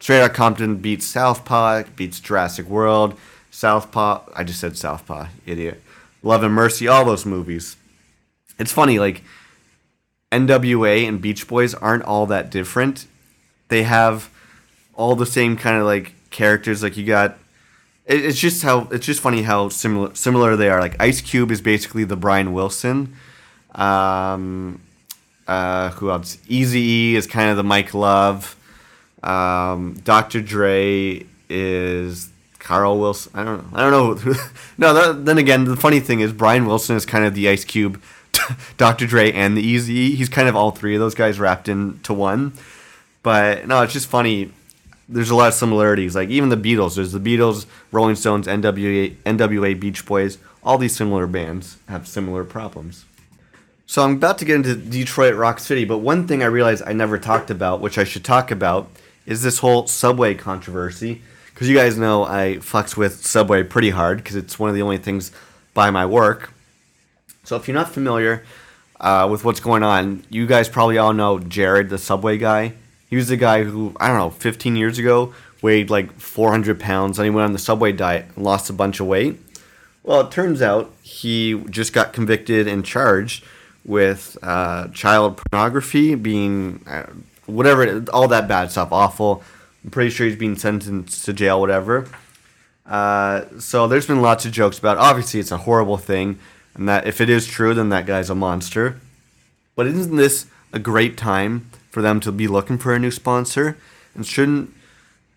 Straight Outta Compton beats Southpaw, beats Jurassic World. Southpaw, I just said Southpaw, idiot. Love and Mercy, all those movies. It's funny, like NWA and Beach Boys aren't all that different. They have all the same kind of like characters. Like you got, it's just how it's just funny how similar similar they are. Like Ice Cube is basically the Brian Wilson. Um, uh, who else? Eazy E is kind of the Mike Love. Um, Dr. Dre is Carl Wilson. I don't know. I don't know. who- no, that, then again, the funny thing is Brian Wilson is kind of the Ice Cube, Dr. Dre, and the Eazy. E. He's kind of all three of those guys wrapped into one. But no, it's just funny. There's a lot of similarities. Like even the Beatles. There's the Beatles, Rolling Stones, NWA, NWA, Beach Boys. All these similar bands have similar problems. So I'm about to get into Detroit Rock City, but one thing I realized I never talked about, which I should talk about, is this whole Subway controversy. Because you guys know I fucks with Subway pretty hard because it's one of the only things by my work. So if you're not familiar uh, with what's going on, you guys probably all know Jared, the Subway guy. He was the guy who, I don't know, 15 years ago weighed like 400 pounds and he went on the Subway diet and lost a bunch of weight. Well, it turns out he just got convicted and charged with uh, child pornography, being uh, whatever, all that bad stuff, awful. I'm pretty sure he's being sentenced to jail, whatever. Uh, so there's been lots of jokes about. It. Obviously, it's a horrible thing, and that if it is true, then that guy's a monster. But isn't this a great time for them to be looking for a new sponsor? And shouldn't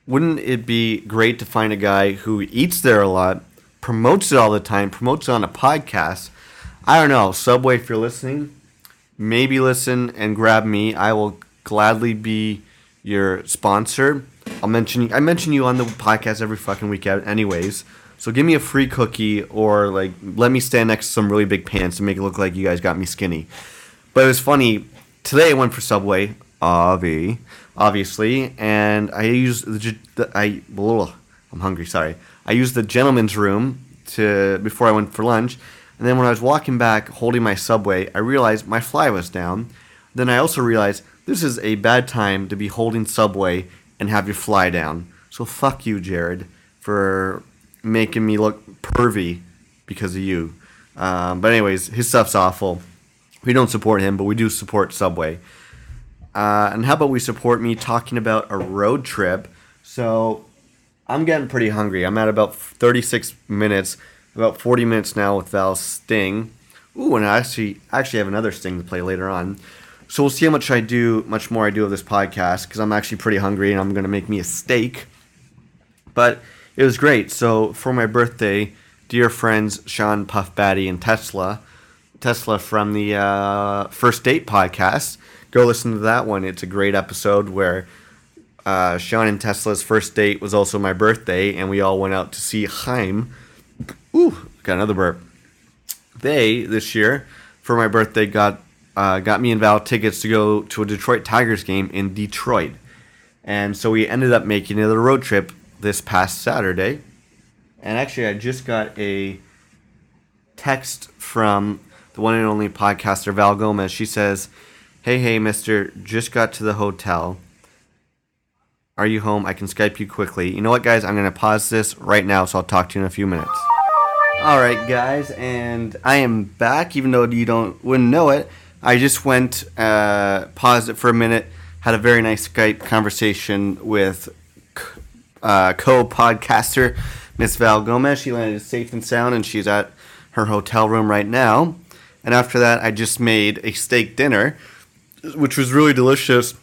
wouldn't it be great to find a guy who eats there a lot, promotes it all the time, promotes it on a podcast? I don't know. Subway, if you're listening, maybe listen and grab me. I will gladly be your sponsor. I'll mention. I mention you on the podcast every fucking week, out anyways. So give me a free cookie or like let me stand next to some really big pants and make it look like you guys got me skinny. But it was funny. Today I went for Subway, obvi, obviously, and I used the, the I. Ugh, I'm hungry. Sorry. I used the gentleman's room to before I went for lunch, and then when I was walking back holding my Subway, I realized my fly was down. Then I also realized this is a bad time to be holding Subway and have your fly down. So fuck you, Jared, for making me look pervy because of you. Um, but anyways, his stuff's awful. We don't support him, but we do support Subway. Uh, and how about we support me talking about a road trip? So I'm getting pretty hungry. I'm at about 36 minutes, about 40 minutes now with Val's Sting. Ooh, and I actually actually have another Sting to play later on. So we'll see how much I do, much more I do of this podcast because I'm actually pretty hungry and I'm gonna make me a steak. But it was great. So for my birthday, dear friends Sean Puff Batty and Tesla, Tesla from the uh, First Date podcast, go listen to that one. It's a great episode where uh, Sean and Tesla's first date was also my birthday, and we all went out to see Haim. Got another burp. They this year for my birthday got uh, got me and Val tickets to go to a Detroit Tigers game in Detroit, and so we ended up making it a road trip this past Saturday. And actually, I just got a text from the one and only podcaster Val Gomez. She says, "Hey, hey, Mister, just got to the hotel. Are you home? I can Skype you quickly. You know what, guys? I'm gonna pause this right now, so I'll talk to you in a few minutes." All right, guys, and I am back. Even though you don't wouldn't know it, I just went uh, paused it for a minute. Had a very nice Skype conversation with uh, co-podcaster Miss Val Gomez. She landed safe and sound, and she's at her hotel room right now. And after that, I just made a steak dinner, which was really delicious.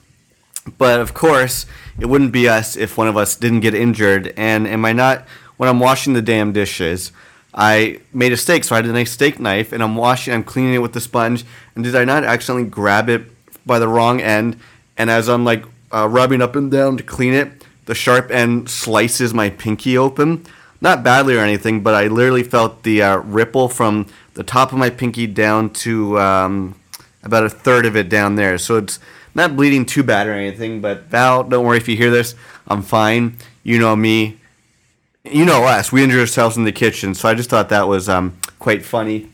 But of course, it wouldn't be us if one of us didn't get injured. And am I not? When I'm washing the damn dishes, I made a steak, so I had a nice steak knife, and I'm washing, I'm cleaning it with the sponge. And did I not accidentally grab it by the wrong end? And as I'm like uh, rubbing up and down to clean it, the sharp end slices my pinky open. Not badly or anything, but I literally felt the uh, ripple from the top of my pinky down to um, about a third of it down there. So it's not bleeding too bad or anything. But Val, don't worry if you hear this. I'm fine. You know me. You know us. We injured ourselves in the kitchen. So I just thought that was um, quite funny.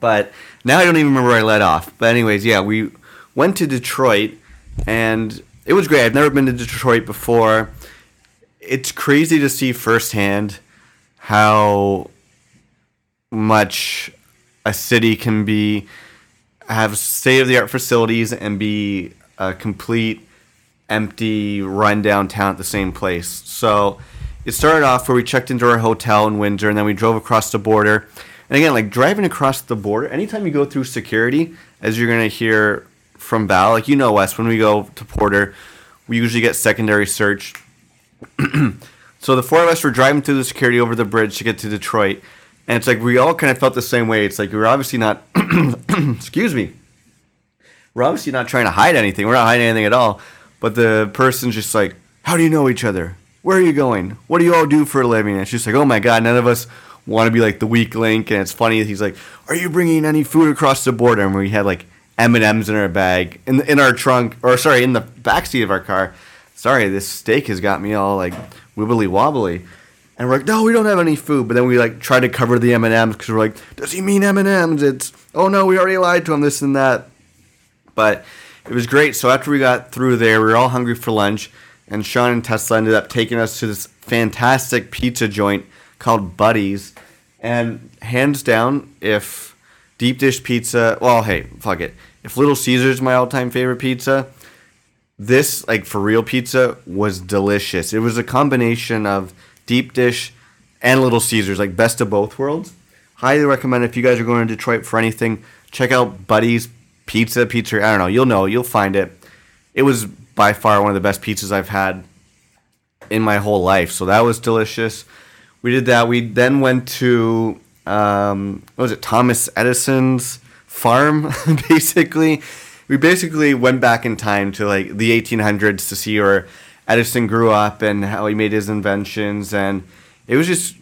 But now I don't even remember where I let off. But anyways, yeah, we went to Detroit, and it was great. I've never been to Detroit before. It's crazy to see firsthand how much a city can be have state of the art facilities and be a complete empty rundown town at the same place. So it started off where we checked into our hotel in Windsor and then we drove across the border. And again, like driving across the border, anytime you go through security, as you're gonna hear from Val, like you know Wes, when we go to Porter, we usually get secondary search. so the four of us were driving through the security over the bridge to get to Detroit. And it's like we all kind of felt the same way. It's like we were obviously not excuse me. We're obviously not trying to hide anything. We're not hiding anything at all. But the person's just like, How do you know each other? Where are you going? What do you all do for a living? And she's like, Oh my god, none of us want to be like the weak link. And it's funny. He's like, Are you bringing any food across the border? And we had like M and M's in our bag, in in our trunk, or sorry, in the backseat of our car. sorry, this steak has got me all like wibbly wobbly. And we're like, no, we don't have any food. But then we like try to cover the M and M's because we're like, does he mean M and M's? It's oh no, we already lied to him. This and that. But it was great. So after we got through there, we were all hungry for lunch, and Sean and Tesla ended up taking us to this fantastic pizza joint called Buddies. And hands down, if deep dish pizza, well, hey, fuck it. If Little Caesars is my all-time favorite pizza, this like for real pizza was delicious. It was a combination of deep dish and Little Caesars, like best of both worlds. Highly recommend if you guys are going to Detroit for anything, check out Buddies Pizza, Pizza. I don't know, you'll know, you'll find it. It was by far one of the best pizzas I've had in my whole life. So that was delicious. We did that. We then went to um, what was it? Thomas Edison's farm, basically. We basically went back in time to like the 1800s to see where Edison grew up and how he made his inventions, and it was just.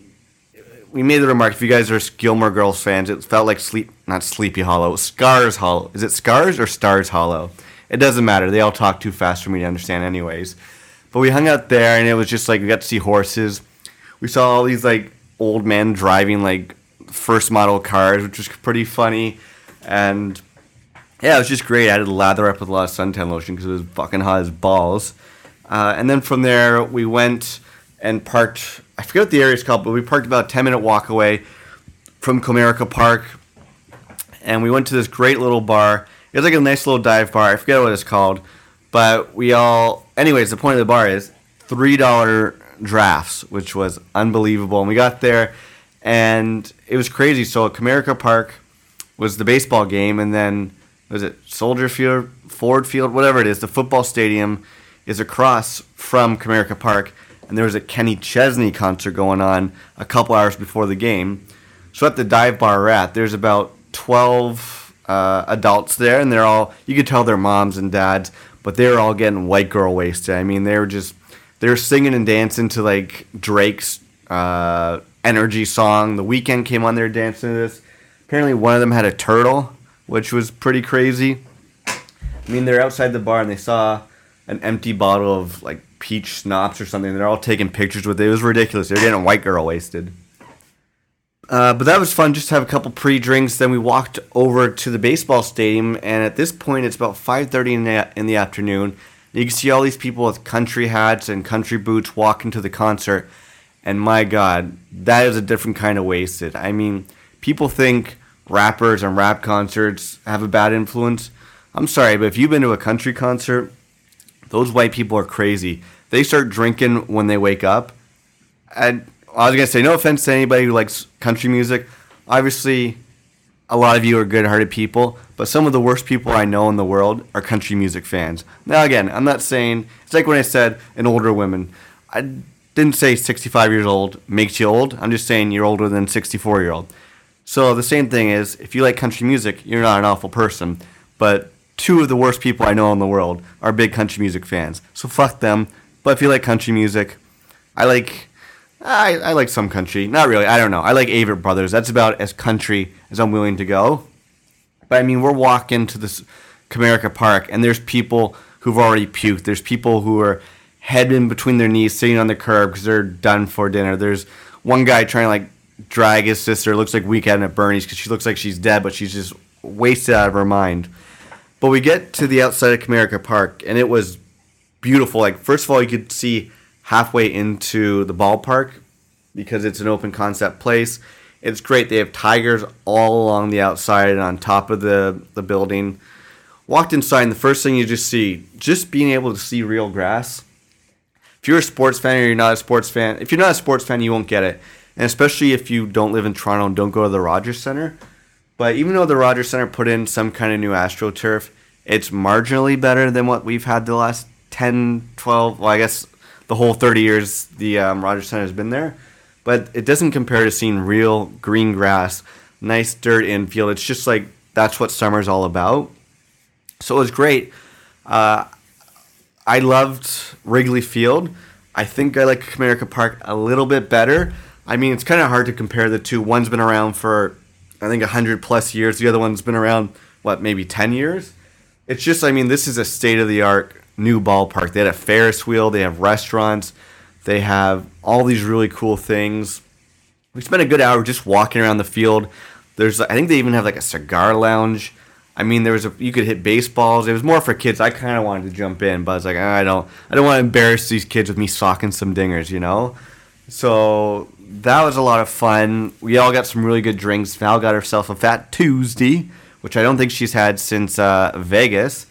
We made the remark. If you guys are Gilmore Girls fans, it felt like sleep, not Sleepy Hollow, Scars Hollow. Is it Scars or Stars Hollow? It doesn't matter. They all talk too fast for me to understand, anyways. But we hung out there, and it was just like we got to see horses. We saw all these like old men driving like first model cars, which was pretty funny. And yeah, it was just great. I had to lather up with a lot of suntan lotion because it was fucking hot as balls. Uh, and then from there, we went and parked. I forget what the area is called, but we parked about a 10 minute walk away from Comerica Park. And we went to this great little bar. It was like a nice little dive bar. I forget what it's called. But we all. Anyways, the point of the bar is $3 drafts, which was unbelievable. And we got there, and it was crazy. So Comerica Park was the baseball game, and then was it Soldier Field, Ford Field, whatever it is, the football stadium is across from Comerica Park, and there was a Kenny Chesney concert going on a couple hours before the game. So at the dive bar we're at, there's about 12 uh, adults there, and they're all, you could tell they're moms and dads, but they were all getting white girl wasted. I mean, they were just, they were singing and dancing to like Drake's uh, energy song. The Weeknd came on, they were dancing to this. Apparently, one of them had a turtle, which was pretty crazy. I mean, they're outside the bar and they saw an empty bottle of like peach schnapps or something. They're all taking pictures with it. It was ridiculous. They're getting white girl wasted. Uh, but that was fun just to have a couple pre-drinks. Then we walked over to the baseball stadium, and at this point, it's about 5:30 in the, in the afternoon. You can see all these people with country hats and country boots walking to the concert, and my God, that is a different kind of wasted. I mean, people think rappers and rap concerts have a bad influence. I'm sorry, but if you've been to a country concert, those white people are crazy. They start drinking when they wake up. And I was gonna say, no offense to anybody who likes country music. Obviously, a lot of you are good-hearted people, but some of the worst people I know in the world are country music fans. Now, again, I'm not saying it's like when I said an older women. I didn't say 65 years old makes you old. I'm just saying you're older than 64 year old. So the same thing is, if you like country music, you're not an awful person. But two of the worst people I know in the world are big country music fans. So fuck them. But if you like country music, I like I, I like some country. Not really. I don't know. I like Avett Brothers. That's about as country as I'm willing to go. But I mean, we're walking to this Comerica Park, and there's people who've already puked. There's people who are head in between their knees, sitting on the curb because they're done for dinner. There's one guy trying to like drag his sister. Looks like Weekend at Bernie's because she looks like she's dead, but she's just wasted out of her mind. But we get to the outside of Comerica Park, and it was beautiful. Like first of all, you could see halfway into the ballpark because it's an open concept place. It's great. They have tigers all along the outside and on top of the, the building. Walked inside, and the first thing you just see, just being able to see real grass. If you're a sports fan or you're not a sports fan, if you're not a sports fan, you won't get it. And especially if you don't live in Toronto and don't go to the Rogers Center. But even though the Rogers Center put in some kind of new AstroTurf, it's marginally better than what we've had the last 10, 12, well, I guess the whole 30 years the um, Rogers Center has been there. But it doesn't compare to seeing real green grass, nice dirt infield. It's just like that's what summer's all about. So it was great. Uh, I loved Wrigley Field. I think I like Comerica Park a little bit better. I mean, it's kind of hard to compare the two. One's been around for, I think, 100 plus years. The other one's been around, what, maybe 10 years? It's just, I mean, this is a state of the art new ballpark. They had a Ferris wheel, they have restaurants, they have all these really cool things. We spent a good hour just walking around the field. There's, I think they even have like a cigar lounge. I mean, there was a you could hit baseballs. It was more for kids. I kind of wanted to jump in, but I was like, "Ah, I don't, I don't want to embarrass these kids with me socking some dingers, you know. So that was a lot of fun. We all got some really good drinks. Val got herself a Fat Tuesday, which I don't think she's had since uh, Vegas.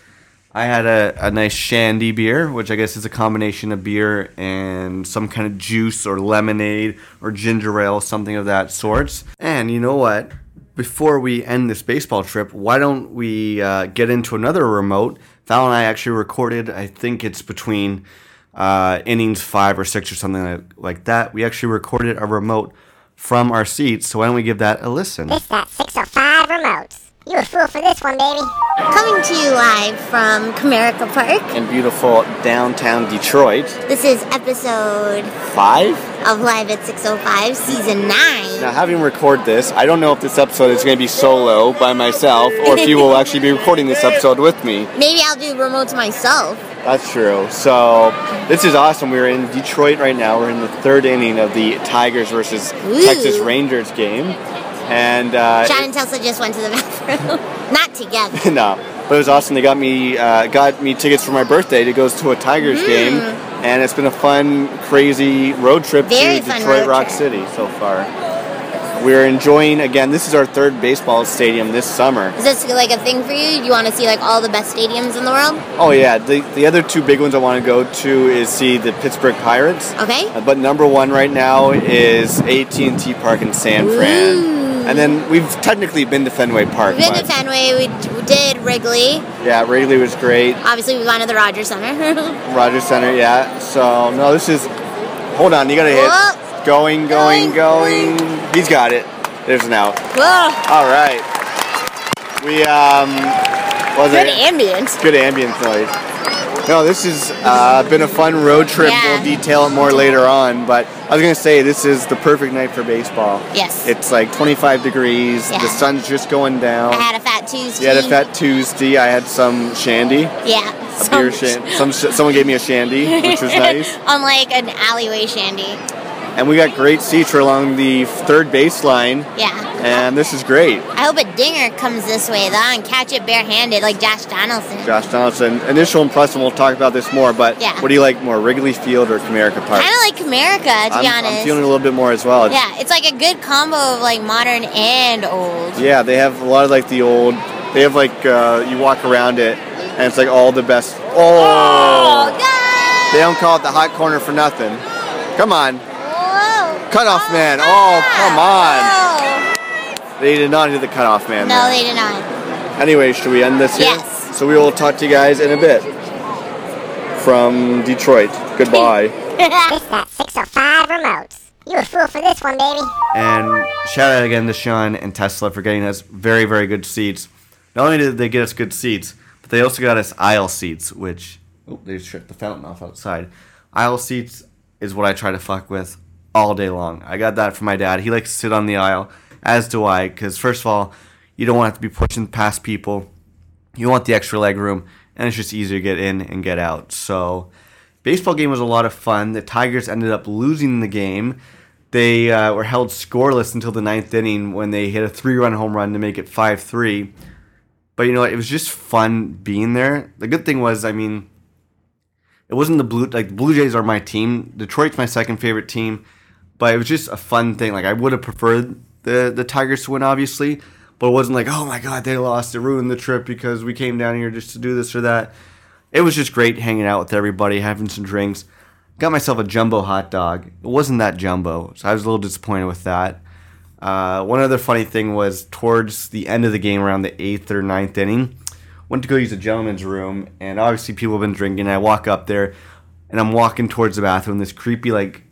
I had a, a nice shandy beer, which I guess is a combination of beer and some kind of juice or lemonade or ginger ale, something of that sort. And you know what? Before we end this baseball trip, why don't we uh, get into another remote? Val and I actually recorded, I think it's between uh, innings five or six or something like, that. We actually recorded a remote from our seats, so why don't we give that a listen? This that 605 remotes. You a fool for this one, baby. Coming to you live from Comerica Park. In beautiful downtown Detroit. This is episode Five? of Live at 605, season 9. Now, having record this, I don't know if this episode is going to be solo by myself or if you will actually be recording this episode with me. Maybe I'll do remotes myself. That's true. So, this is awesome. We're in Detroit right now. We're in the third inning of the Tigers versus Ooh. Texas Rangers game. And, uh, Sean and Tesla just went to the bathroom. Not together. no, but it was awesome. They got me uh, got me tickets for my birthday to go to a Tigers Mm. game, and it's been a fun, crazy road trip Very to Detroit Rock trip. City so far. We're enjoying again. This is our third baseball stadium this summer. Is this like a thing for you? You want to see like all the best stadiums in the world? Oh yeah, the the other two big ones I want to go to is see the Pittsburgh Pirates. Okay. Uh, But number one right now is AT&T Park in San Fran, Ooh. And then we've technically been to Fenway Park. We've been to Fenway. We, we did Wrigley. yeah, Wrigley was great. Obviously, we've gone to the Rogers Center. Rogers Center, yeah. So no, this is. Hold on, you gotta hit. Whoa. Going, going, Going, going. He's got it. There's an out. Whoa. All right. We um. Was Good it? ambience. Good ambience noise. No, this has uh, been a fun road trip. Yeah. We'll detail it more later on, but I was gonna say this is the perfect night for baseball. Yes. It's like 25 degrees. Yeah. The sun's just going down. I had a fat Tuesday. you had a fat Tuesday. I had some shandy. Yeah. A beer shandy. Some someone gave me a shandy, which was nice. On like an alleyway shandy. And we got great seats for along the third baseline, Yeah. and this is great. I hope a dinger comes this way though and catch it barehanded like Josh Donaldson. Josh Donaldson, initial impression. We'll talk about this more, but Yeah. what do you like more, Wrigley Field or Comerica Park? Kind of like Comerica, to I'm, be I'm feeling a little bit more as well. It's- yeah, it's like a good combo of like modern and old. Yeah, they have a lot of like the old. They have like uh, you walk around it, and it's like all the best. Oh, God! they don't call it the hot corner for nothing. Come on! Cutoff Oh, man. Oh, come on. They did not do the cutoff man. No, there. they did not. Anyway, should we end this here? Yes. So we will talk to you guys in a bit from Detroit. Goodbye. This that 605 remotes. You a fool for this one, baby. and shout out again to Sean and Tesla for getting us very, very good seats. Not only did they get us good seats, but they also got us aisle seats, which oh, they shut the fountain off outside. Aisle seats is what I try to fuck with all day long. I got that from my dad. He likes to sit on the aisle, as do I, because first of all, you don't want to be pushing past people. You want the extra leg room, and it's just easier to get in and get out. So, baseball game was a lot of fun. The Tigers ended up losing the game. They uh, were held scoreless until the ninth inning when they hit a three-run home run to make it five-three. But you know what? It was just fun being there. The good thing was, I mean, it wasn't the blue like the Blue Jays are my team. Detroit's my second favorite team, but it was just a fun thing. Like I would have preferred the the Tigers to win, obviously, but it wasn't like oh my god they lost, it ruined the trip because we came down here just to do this or that. It was just great hanging out with everybody, having some drinks. Got myself a jumbo hot dog. It wasn't that jumbo, so I was a little disappointed with that. Uh, one other funny thing was towards the end of the game, around the eighth or ninth inning, went to go use a gentleman's room, and obviously people have been drinking. I walk up there, and I'm walking towards the bathroom. This creepy like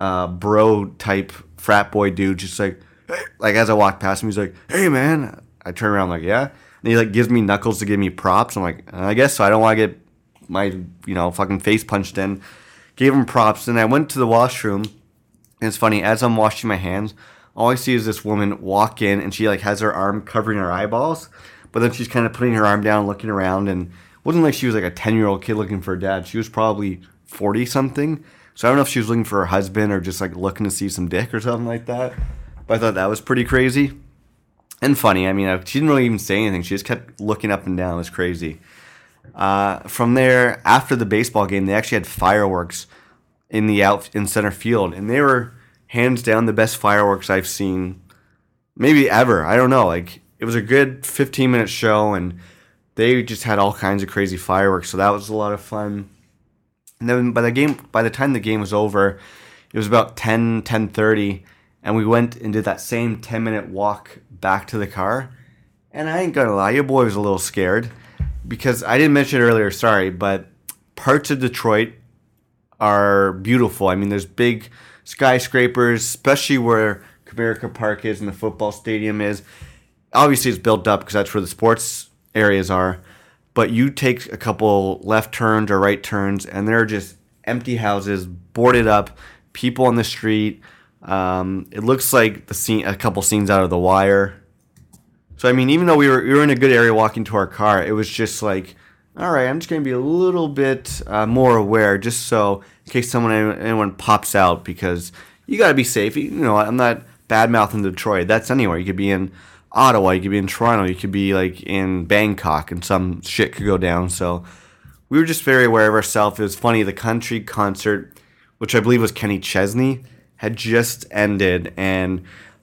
uh, bro type frat boy dude, just like like as I walk past him, he's like, "Hey man," I turn around like, "Yeah," and he like gives me knuckles to give me props. I'm like, "I guess so. I don't want to get my you know fucking face punched in." Gave him props, and I went to the washroom. And it's funny, as I'm washing my hands, all I see is this woman walk in and she like has her arm covering her eyeballs, but then she's kind of putting her arm down, looking around, and wasn't like she was like a 10 year old kid looking for a dad. She was probably 40 something. So I don't know if she was looking for her husband or just like looking to see some dick or something like that. But I thought that was pretty crazy and funny. I mean, she didn't really even say anything. She just kept looking up and down. It was crazy. Uh, from there, after the baseball game, they actually had fireworks in the out in center field, and they were hands down the best fireworks I've seen, maybe ever. I don't know. Like it was a good 15 minute show, and they just had all kinds of crazy fireworks. So that was a lot of fun. And then by the game, by the time the game was over, it was about 10, 10.30, and we went and did that same 10 minute walk back to the car. And I ain't gonna lie, your boy was a little scared because I didn't mention it earlier, sorry, but parts of Detroit are beautiful. I mean, there's big skyscrapers, especially where Comerica Park is and the football stadium is. Obviously, it's built up because that's where the sports areas are. But you take a couple left turns or right turns, and there are just empty houses, boarded up, people on the street. Um, it looks like the scene, a couple scenes out of The Wire. So I mean, even though we were we were in a good area walking to our car, it was just like, all right, I'm just gonna be a little bit uh, more aware, just so in case someone anyone pops out, because you gotta be safe. You know, I'm not bad mouthing Detroit. That's anywhere. You could be in Ottawa, you could be in Toronto, you could be like in Bangkok, and some shit could go down. So we were just very aware of ourselves. It was funny. The country concert, which I believe was Kenny Chesney, had just ended, and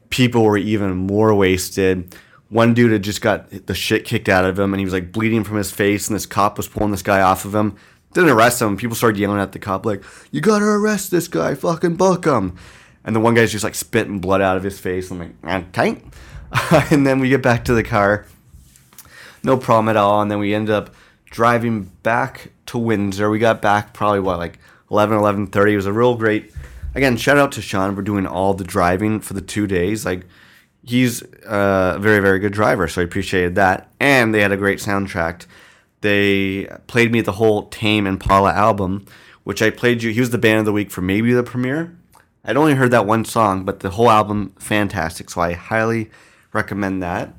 people were even more wasted one dude had just got the shit kicked out of him and he was like bleeding from his face and this cop was pulling this guy off of him didn't arrest him people started yelling at the cop like you gotta arrest this guy fucking book him and the one guy's just like spitting blood out of his face i'm like okay and then we get back to the car. No problem at all. And then we end up driving back to windsor. We got back probably what like 11 11.30 it was a real great again shout out to sean for doing all the driving for the two days. Like he's uh, a very very good driver so i appreciated that. And they had a great soundtrack. They played me the whole tame impala album which i played you he was the band of the week for maybe the premiere. I'd only heard that one song but the whole album fantastic. So i highly recommend that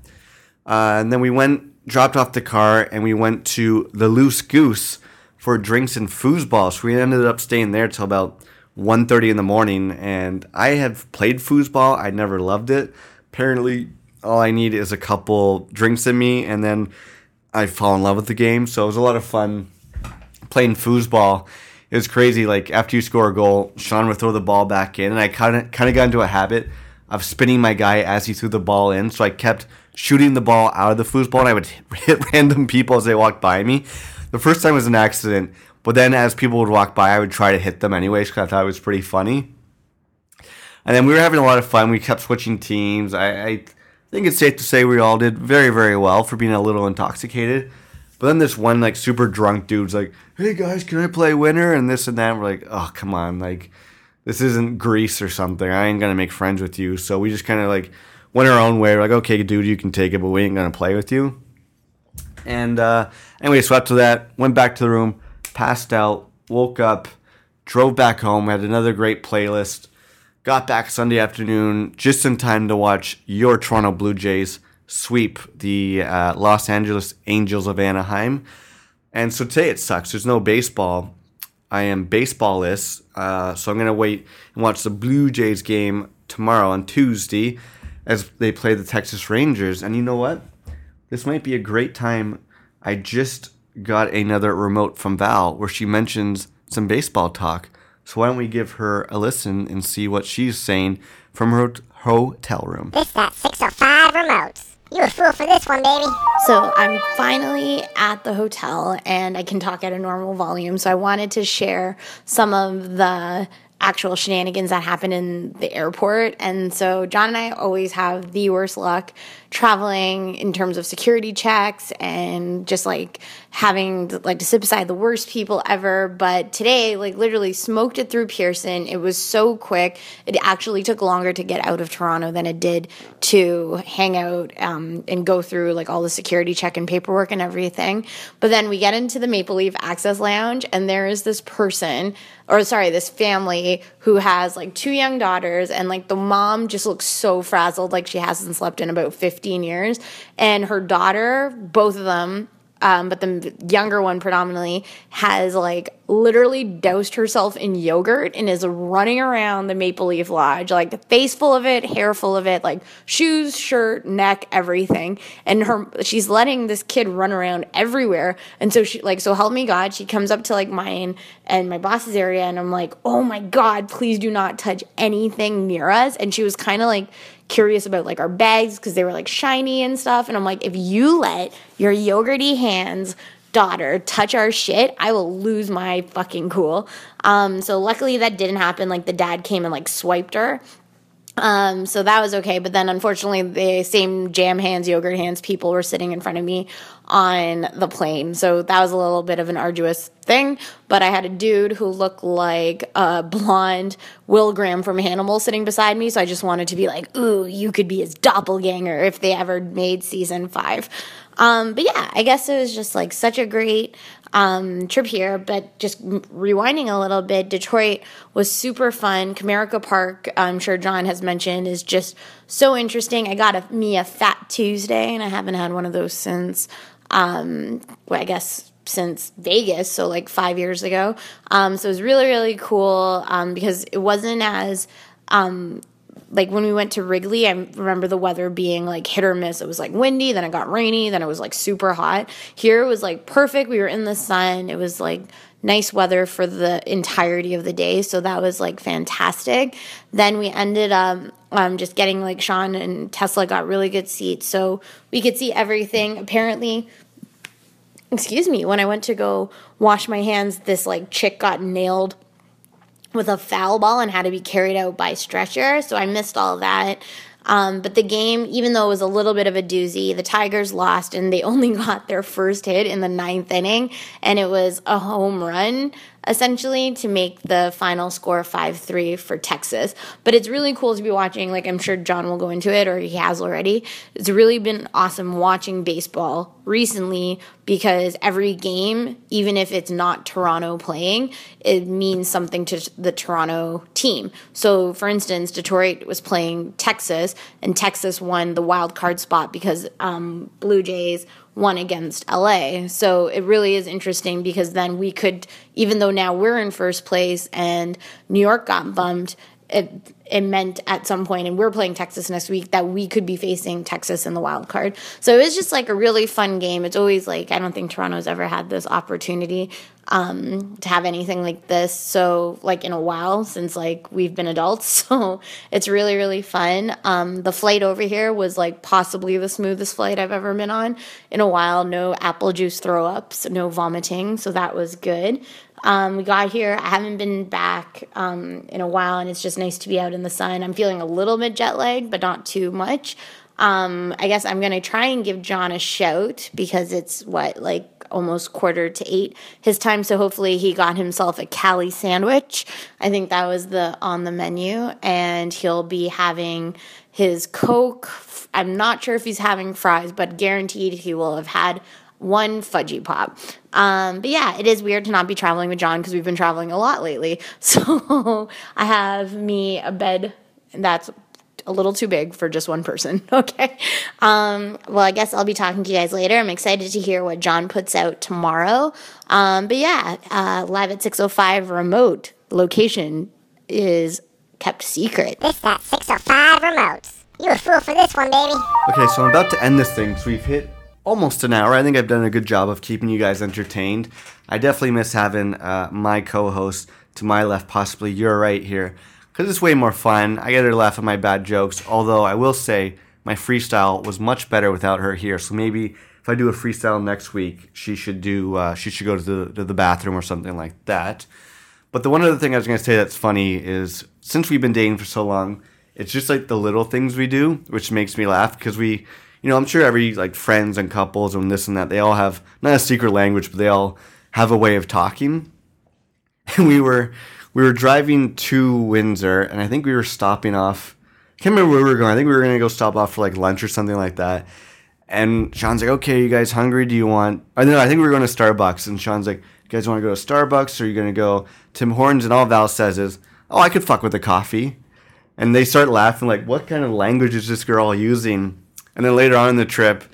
uh, and then we went dropped off the car and we went to the loose goose for drinks and foosball so we ended up staying there till about 1.30 in the morning and i have played foosball i never loved it apparently all I need is a couple drinks in me and then I fall in love with the game. So it was a lot of fun playing foosball. It was crazy. Like after you score a goal, Sean would throw the ball back in, and I kind of kind of got into a habit of spinning my guy as he threw the ball in. So I kept shooting the ball out of the foosball, and I would hit random people as they walked by me. The first time was an accident, but then as people would walk by, I would try to hit them anyways because I thought it was pretty funny. And then we were having a lot of fun. We kept switching teams. I, I think it's safe to say we all did very, very well for being a little intoxicated. But then this one like super drunk dude's like, "Hey guys, can I play winner?" and this and that. And we're like, "Oh, come on, like this isn't Greece or something. I ain't gonna make friends with you." So we just kind of like went our own way. We're like, "Okay, dude, you can take it, but we ain't gonna play with you." And uh, anyway, so to that, went back to the room, passed out, woke up, drove back home, had another great playlist got back Sunday afternoon just in time to watch your Toronto Blue Jays sweep the uh, Los Angeles Angels of Anaheim. And so today it sucks. There's no baseball. I am baseballless, uh, so I'm gonna wait and watch the Blue Jays game tomorrow on Tuesday as they play the Texas Rangers. And you know what? This might be a great time. I just got another remote from Val where she mentions some baseball talk. So why don't we give her a listen and see what she's saying from her hotel room? This that 605 remotes. You a fool for this one, baby. So I'm finally at the hotel and I can talk at a normal volume. So I wanted to share some of the actual shenanigans that happen in the airport. And so John and I always have the worst luck traveling in terms of security checks and just like having like to sit beside the worst people ever. But today, like literally smoked it through Pearson. It was so quick. It actually took longer to get out of Toronto than it did to hang out um, and go through like all the security check and paperwork and everything. But then we get into the Maple Leaf Access Lounge and there is this person or sorry, this family who has like two young daughters and like the mom just looks so frazzled like she hasn't slept in about 15 years and her daughter, both of them um, but the younger one predominantly has like literally doused herself in yogurt and is running around the Maple Leaf Lodge, like face full of it, hair full of it, like shoes, shirt, neck, everything. And her, she's letting this kid run around everywhere. And so she, like, so help me God, she comes up to like mine and my boss's area, and I'm like, oh my God, please do not touch anything near us. And she was kind of like, curious about like our bags because they were like shiny and stuff. And I'm like, if you let your yogurty hands daughter touch our shit, I will lose my fucking cool. Um, so luckily that didn't happen. Like the dad came and like swiped her. Um, so that was okay. But then unfortunately, the same jam hands, yogurt hands people were sitting in front of me on the plane. So that was a little bit of an arduous thing. But I had a dude who looked like a blonde Will Graham from Hannibal sitting beside me. So I just wanted to be like, ooh, you could be his doppelganger if they ever made season five. Um, but yeah, I guess it was just like such a great um, trip here. But just rewinding a little bit, Detroit was super fun. Comerica Park, I'm sure John has mentioned, is just so interesting. I got a, me a Fat Tuesday, and I haven't had one of those since, um, well, I guess since Vegas, so like five years ago. Um, so it was really, really cool um, because it wasn't as um, like when we went to Wrigley, I remember the weather being like hit or miss. It was like windy, then it got rainy, then it was like super hot. Here it was like perfect. We were in the sun. It was like nice weather for the entirety of the day. So that was like fantastic. Then we ended up um, just getting like Sean and Tessa got really good seats. So we could see everything. Apparently, excuse me, when I went to go wash my hands, this like chick got nailed with a foul ball and had to be carried out by stretcher. So I missed all that. Um, but the game, even though it was a little bit of a doozy, the Tigers lost and they only got their first hit in the ninth inning, and it was a home run essentially to make the final score 5-3 for Texas. But it's really cool to be watching like I'm sure John will go into it or he has already. It's really been awesome watching baseball recently because every game even if it's not Toronto playing, it means something to the Toronto team. So for instance, Detroit was playing Texas and Texas won the wild card spot because um, Blue Jays won against LA. So it really is interesting because then we could, even though now we're in first place and New York got bumped, it it meant at some point, and we're playing Texas next week, that we could be facing Texas in the wild card. So it was just like a really fun game. It's always like I don't think Toronto's ever had this opportunity um, to have anything like this. So like in a while since like we've been adults. So it's really really fun. Um, the flight over here was like possibly the smoothest flight I've ever been on in a while. No apple juice throw ups, no vomiting. So that was good. Um, we got here. I haven't been back um, in a while, and it's just nice to be out in the sun. I'm feeling a little bit jet lagged, but not too much. Um, I guess I'm going to try and give John a shout because it's what, like almost quarter to eight his time. So hopefully he got himself a Cali sandwich. I think that was the on the menu, and he'll be having his Coke. I'm not sure if he's having fries, but guaranteed he will have had one fudgy pop. Um, but yeah, it is weird to not be traveling with John because we've been traveling a lot lately. So I have me a bed that's a little too big for just one person. Okay. Um, well, I guess I'll be talking to you guys later. I'm excited to hear what John puts out tomorrow. Um, but yeah, uh, live at 605 remote location is kept secret. This that 605 remotes. You a fool for this one, baby. Okay, so I'm about to end this thing. So we've hit almost an hour. I think I've done a good job of keeping you guys entertained. I definitely miss having uh, my co-host to my left, possibly your right here, because it's way more fun. I get her to laugh at my bad jokes. Although I will say my freestyle was much better without her here. So maybe if I do a freestyle next week, she should do. Uh, she should go to the to the bathroom or something like that. But the one other thing I was going to say that's funny is since we've been dating for so long, it's just like the little things we do, which makes me laugh because we you know, I'm sure every like friends and couples and this and that, they all have not a secret language, but they all have a way of talking. And we were we were driving to Windsor, and I think we were stopping off. I can't remember where we were going. I think we were gonna go stop off for like lunch or something like that. And Sean's like, "Okay, you guys hungry? Do you want?" I know. I think we were going to Starbucks, and Sean's like, "You guys want to go to Starbucks, or are you gonna go Tim Hortons?" And all Val says is, "Oh, I could fuck with a coffee." And they start laughing, like, "What kind of language is this girl using?" And then later on in the trip,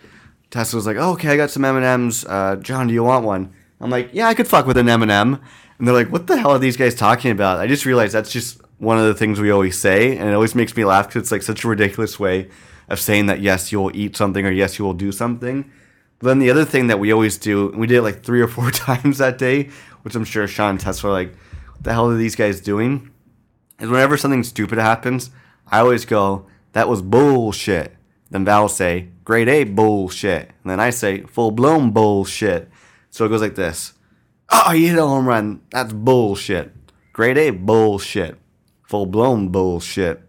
Tessa was like, oh, "Okay, I got some M and M's. Uh, John, do you want one?" I'm like, "Yeah, I could fuck with an M and m And they're like, "What the hell are these guys talking about?" I just realized that's just one of the things we always say, and it always makes me laugh because it's like such a ridiculous way of saying that yes, you will eat something or yes, you will do something. But then the other thing that we always do, we did it like three or four times that day, which I'm sure Sean and Tess were like, "What the hell are these guys doing?" Is whenever something stupid happens, I always go, "That was bullshit." Then Val will say, "Grade A bullshit," and then I say, "Full blown bullshit." So it goes like this: "Oh, you hit a home run. That's bullshit." Grade A bullshit. Full blown bullshit.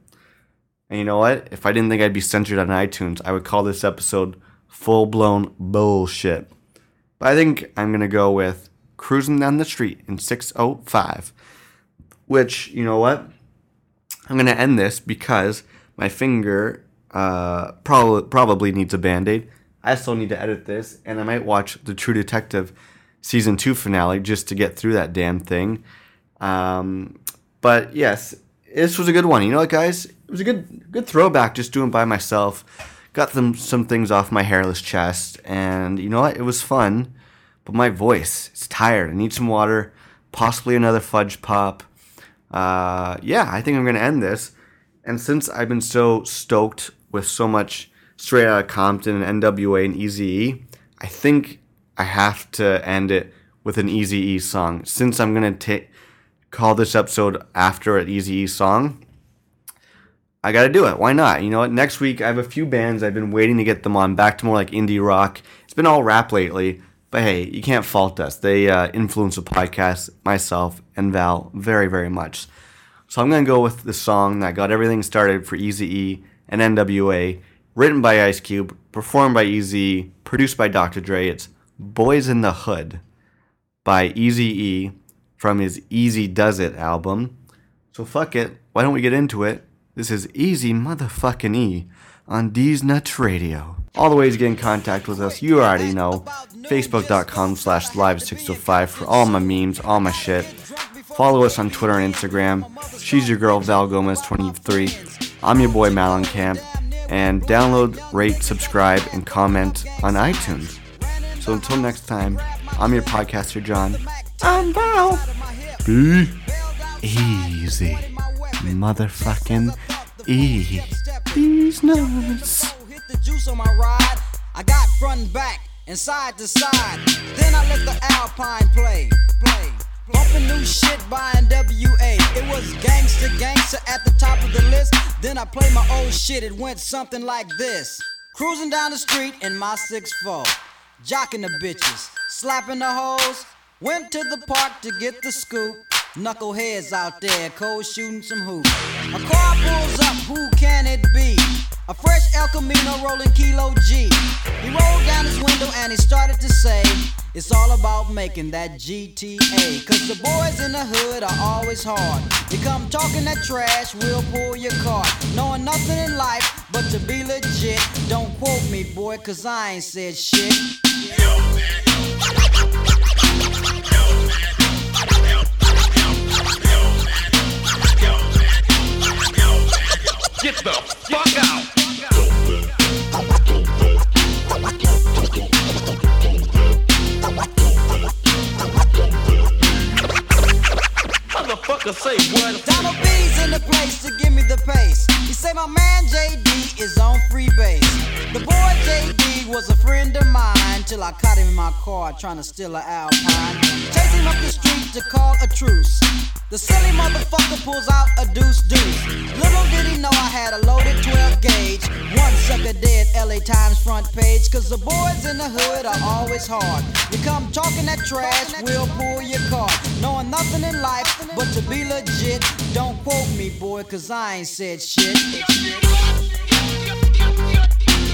And you know what? If I didn't think I'd be censored on iTunes, I would call this episode full blown bullshit. But I think I'm going to go with cruising down the street in 605. Which, you know what? I'm going to end this because my finger uh, probably, probably needs a band aid. I still need to edit this, and I might watch the True Detective season two finale just to get through that damn thing. Um, but yes, this was a good one. You know what, guys? It was a good good throwback just doing by myself. Got some some things off my hairless chest, and you know what? It was fun. But my voice is tired. I need some water, possibly another fudge pop. Uh, yeah, I think I'm gonna end this. And since I've been so stoked with so much straight out of Compton and NWA and Eazy-E, I think I have to end it with an Eazy-E song. Since I'm gonna take call this episode after an Eazy-E song, I gotta do it. Why not? You know what? Next week I have a few bands I've been waiting to get them on back to more like indie rock. It's been all rap lately, but hey, you can't fault us. They uh, influence the podcast, myself and Val, very very much. So I'm gonna go with the song that got everything started for Eazy-E and NWA, written by Ice Cube, performed by Eazy, produced by Dr. Dre. It's "Boys in the Hood" by Eazy-E from his Eazy-Duz-It album. So fuck it. Why don't we get into it? This is Easy Motherfucking E on D's Nuts Radio. All the ways to get in contact with us, you already know. Facebook.com slash live605 for all my memes, all my shit. Follow us on Twitter and Instagram. She's your girl, Val Gomez23. I'm your boy, Malloncamp. And download, rate, subscribe, and comment on iTunes. So until next time, I'm your podcaster, John. I'm Val. Be easy. Motherfucking E. These nuts. I got front and back and side to side. Then I let the Alpine play. Bumping new shit by NWA. It was gangster, gangster at the top of the list. Then I played my old shit. It went something like this. Cruising down the street in my 6'4. Jocking the bitches, slapping the hoes. Went to the park to get the scoop. Knuckleheads out there, cold shooting some hoops. A car pulls up, who can it be? A fresh El Camino rolling Kilo G. He rolled down his window and he started to say, It's all about making that GTA. Cause the boys in the hood are always hard. You come talking that trash, we'll pull your car. Knowing nothing in life but to be legit. Don't quote me, boy, cause I ain't said shit. Get the fuck out! Motherfucker say what? Donald B's in the place to give me the pace. He say my man JD is on free base. The boy JD was a friend of mine till I caught him in my car trying to steal an Alpine. Chase him up the street to call a truce. The silly motherfucker pulls out a deuce deuce. Little did he know I had a loaded 12 gauge. One sucker dead, LA Times front page. Cause the boys in the hood are always hard. You come talking that trash, we'll pull your car. Knowing nothing in life but to be legit. Don't quote me, boy, cause I ain't said shit.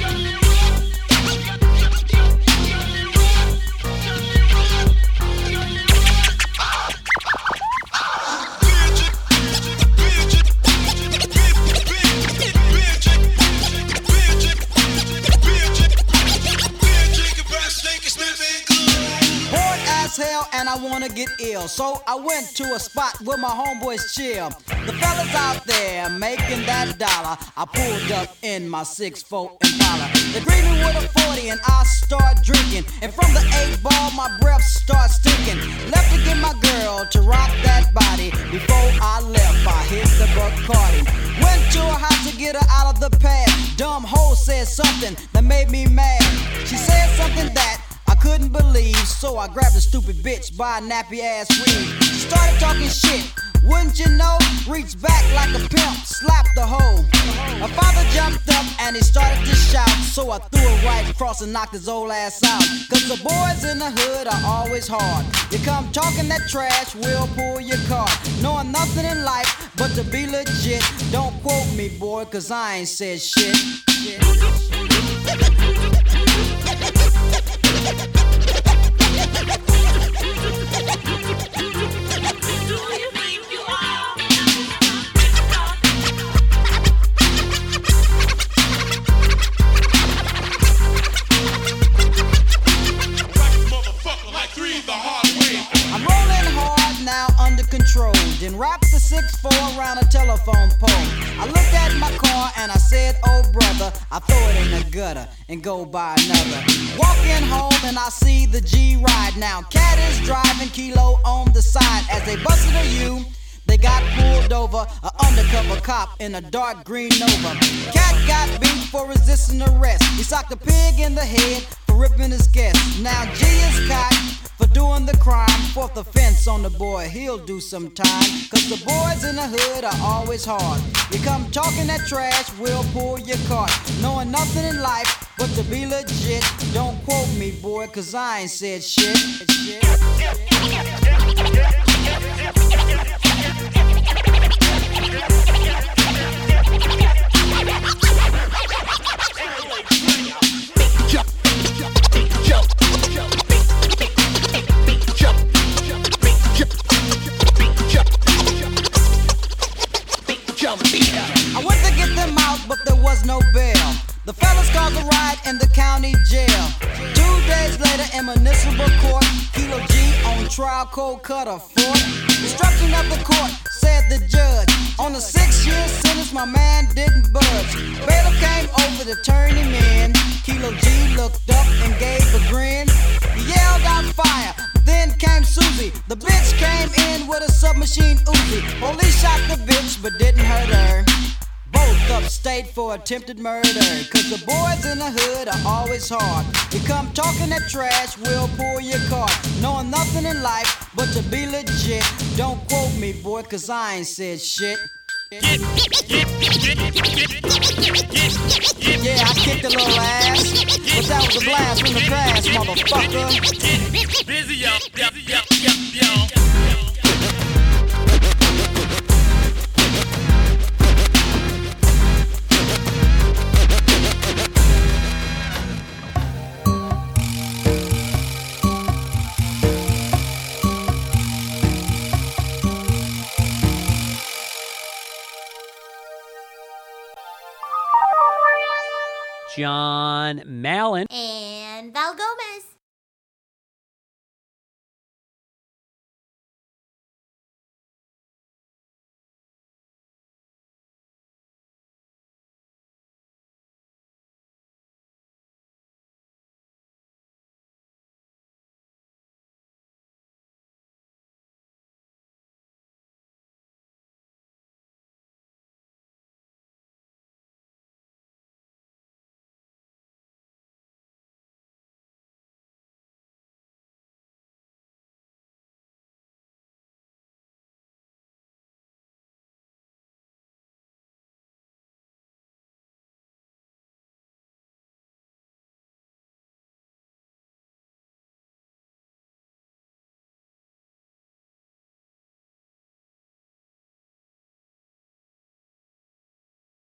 Bored and I wanna get ill. So I went to a spot where my homeboys chill. The fellas out there making that dollar. I pulled up in my six 6'4 Impala. They greet me with a 40 and I start drinking. And from the 8 ball, my breath starts stinking. Left to get my girl to rock that body. Before I left, I hit the Bacardi. Went to her house to get her out of the pad. Dumb hoe said something that made me mad. She said something that couldn't believe, so I grabbed the stupid bitch by a nappy ass weave. Started talking shit. Wouldn't you know? Reached back like a pimp, slapped the hoe. My father jumped up and he started to shout, so I threw it right across and knocked his old ass out. Cause the boys in the hood are always hard. You come talking that trash, we'll pull your card. Knowing nothing in life but to be legit. Don't quote me, boy, cause I ain't said shit. I'm Thank you. Under control. Then wrap the 6-4 around a telephone pole. I looked at my car and I said, Oh brother, I throw it in the gutter and go buy another. Walking home and I see the G ride now. Cat is driving kilo on the side as they busted a U. They got pulled over, a undercover cop in a dark green Nova. Cat got beat for resisting arrest. He socked a pig in the head for ripping his guest. Now G is caught for doing the crime. Fourth offense on the boy, he'll do some time. Cause the boys in the hood are always hard. You come talking that trash, we'll pull your cart. Knowing nothing in life but to be legit. Don't quote me, boy, cause I ain't said shit. I went to get them out, but there was no bail. The fellas called the ride in the county jail. Two days later in municipal court, Kilo G on trial, cold cutter fort. Destruction of the court, said the judge. On a six-year sentence, my man didn't budge. Bailiff came over to turn him in. Kilo G looked up and gave a grin. He yelled out fire. Then came Susie. The bitch came in with a submachine Uzi. Police shot the bitch, but didn't hurt her. Both upstate for attempted murder. Cause the boys in the hood are always hard. You come talking that trash, we'll pull your card. Knowing nothing in life but to be legit. Don't quote me, boy, cause I ain't said shit. Yeah, I kicked a little ass, but that was a blast from the past, motherfucker. Busy up, yup, yup, yup, yup. John Mallon. And Val Gomez.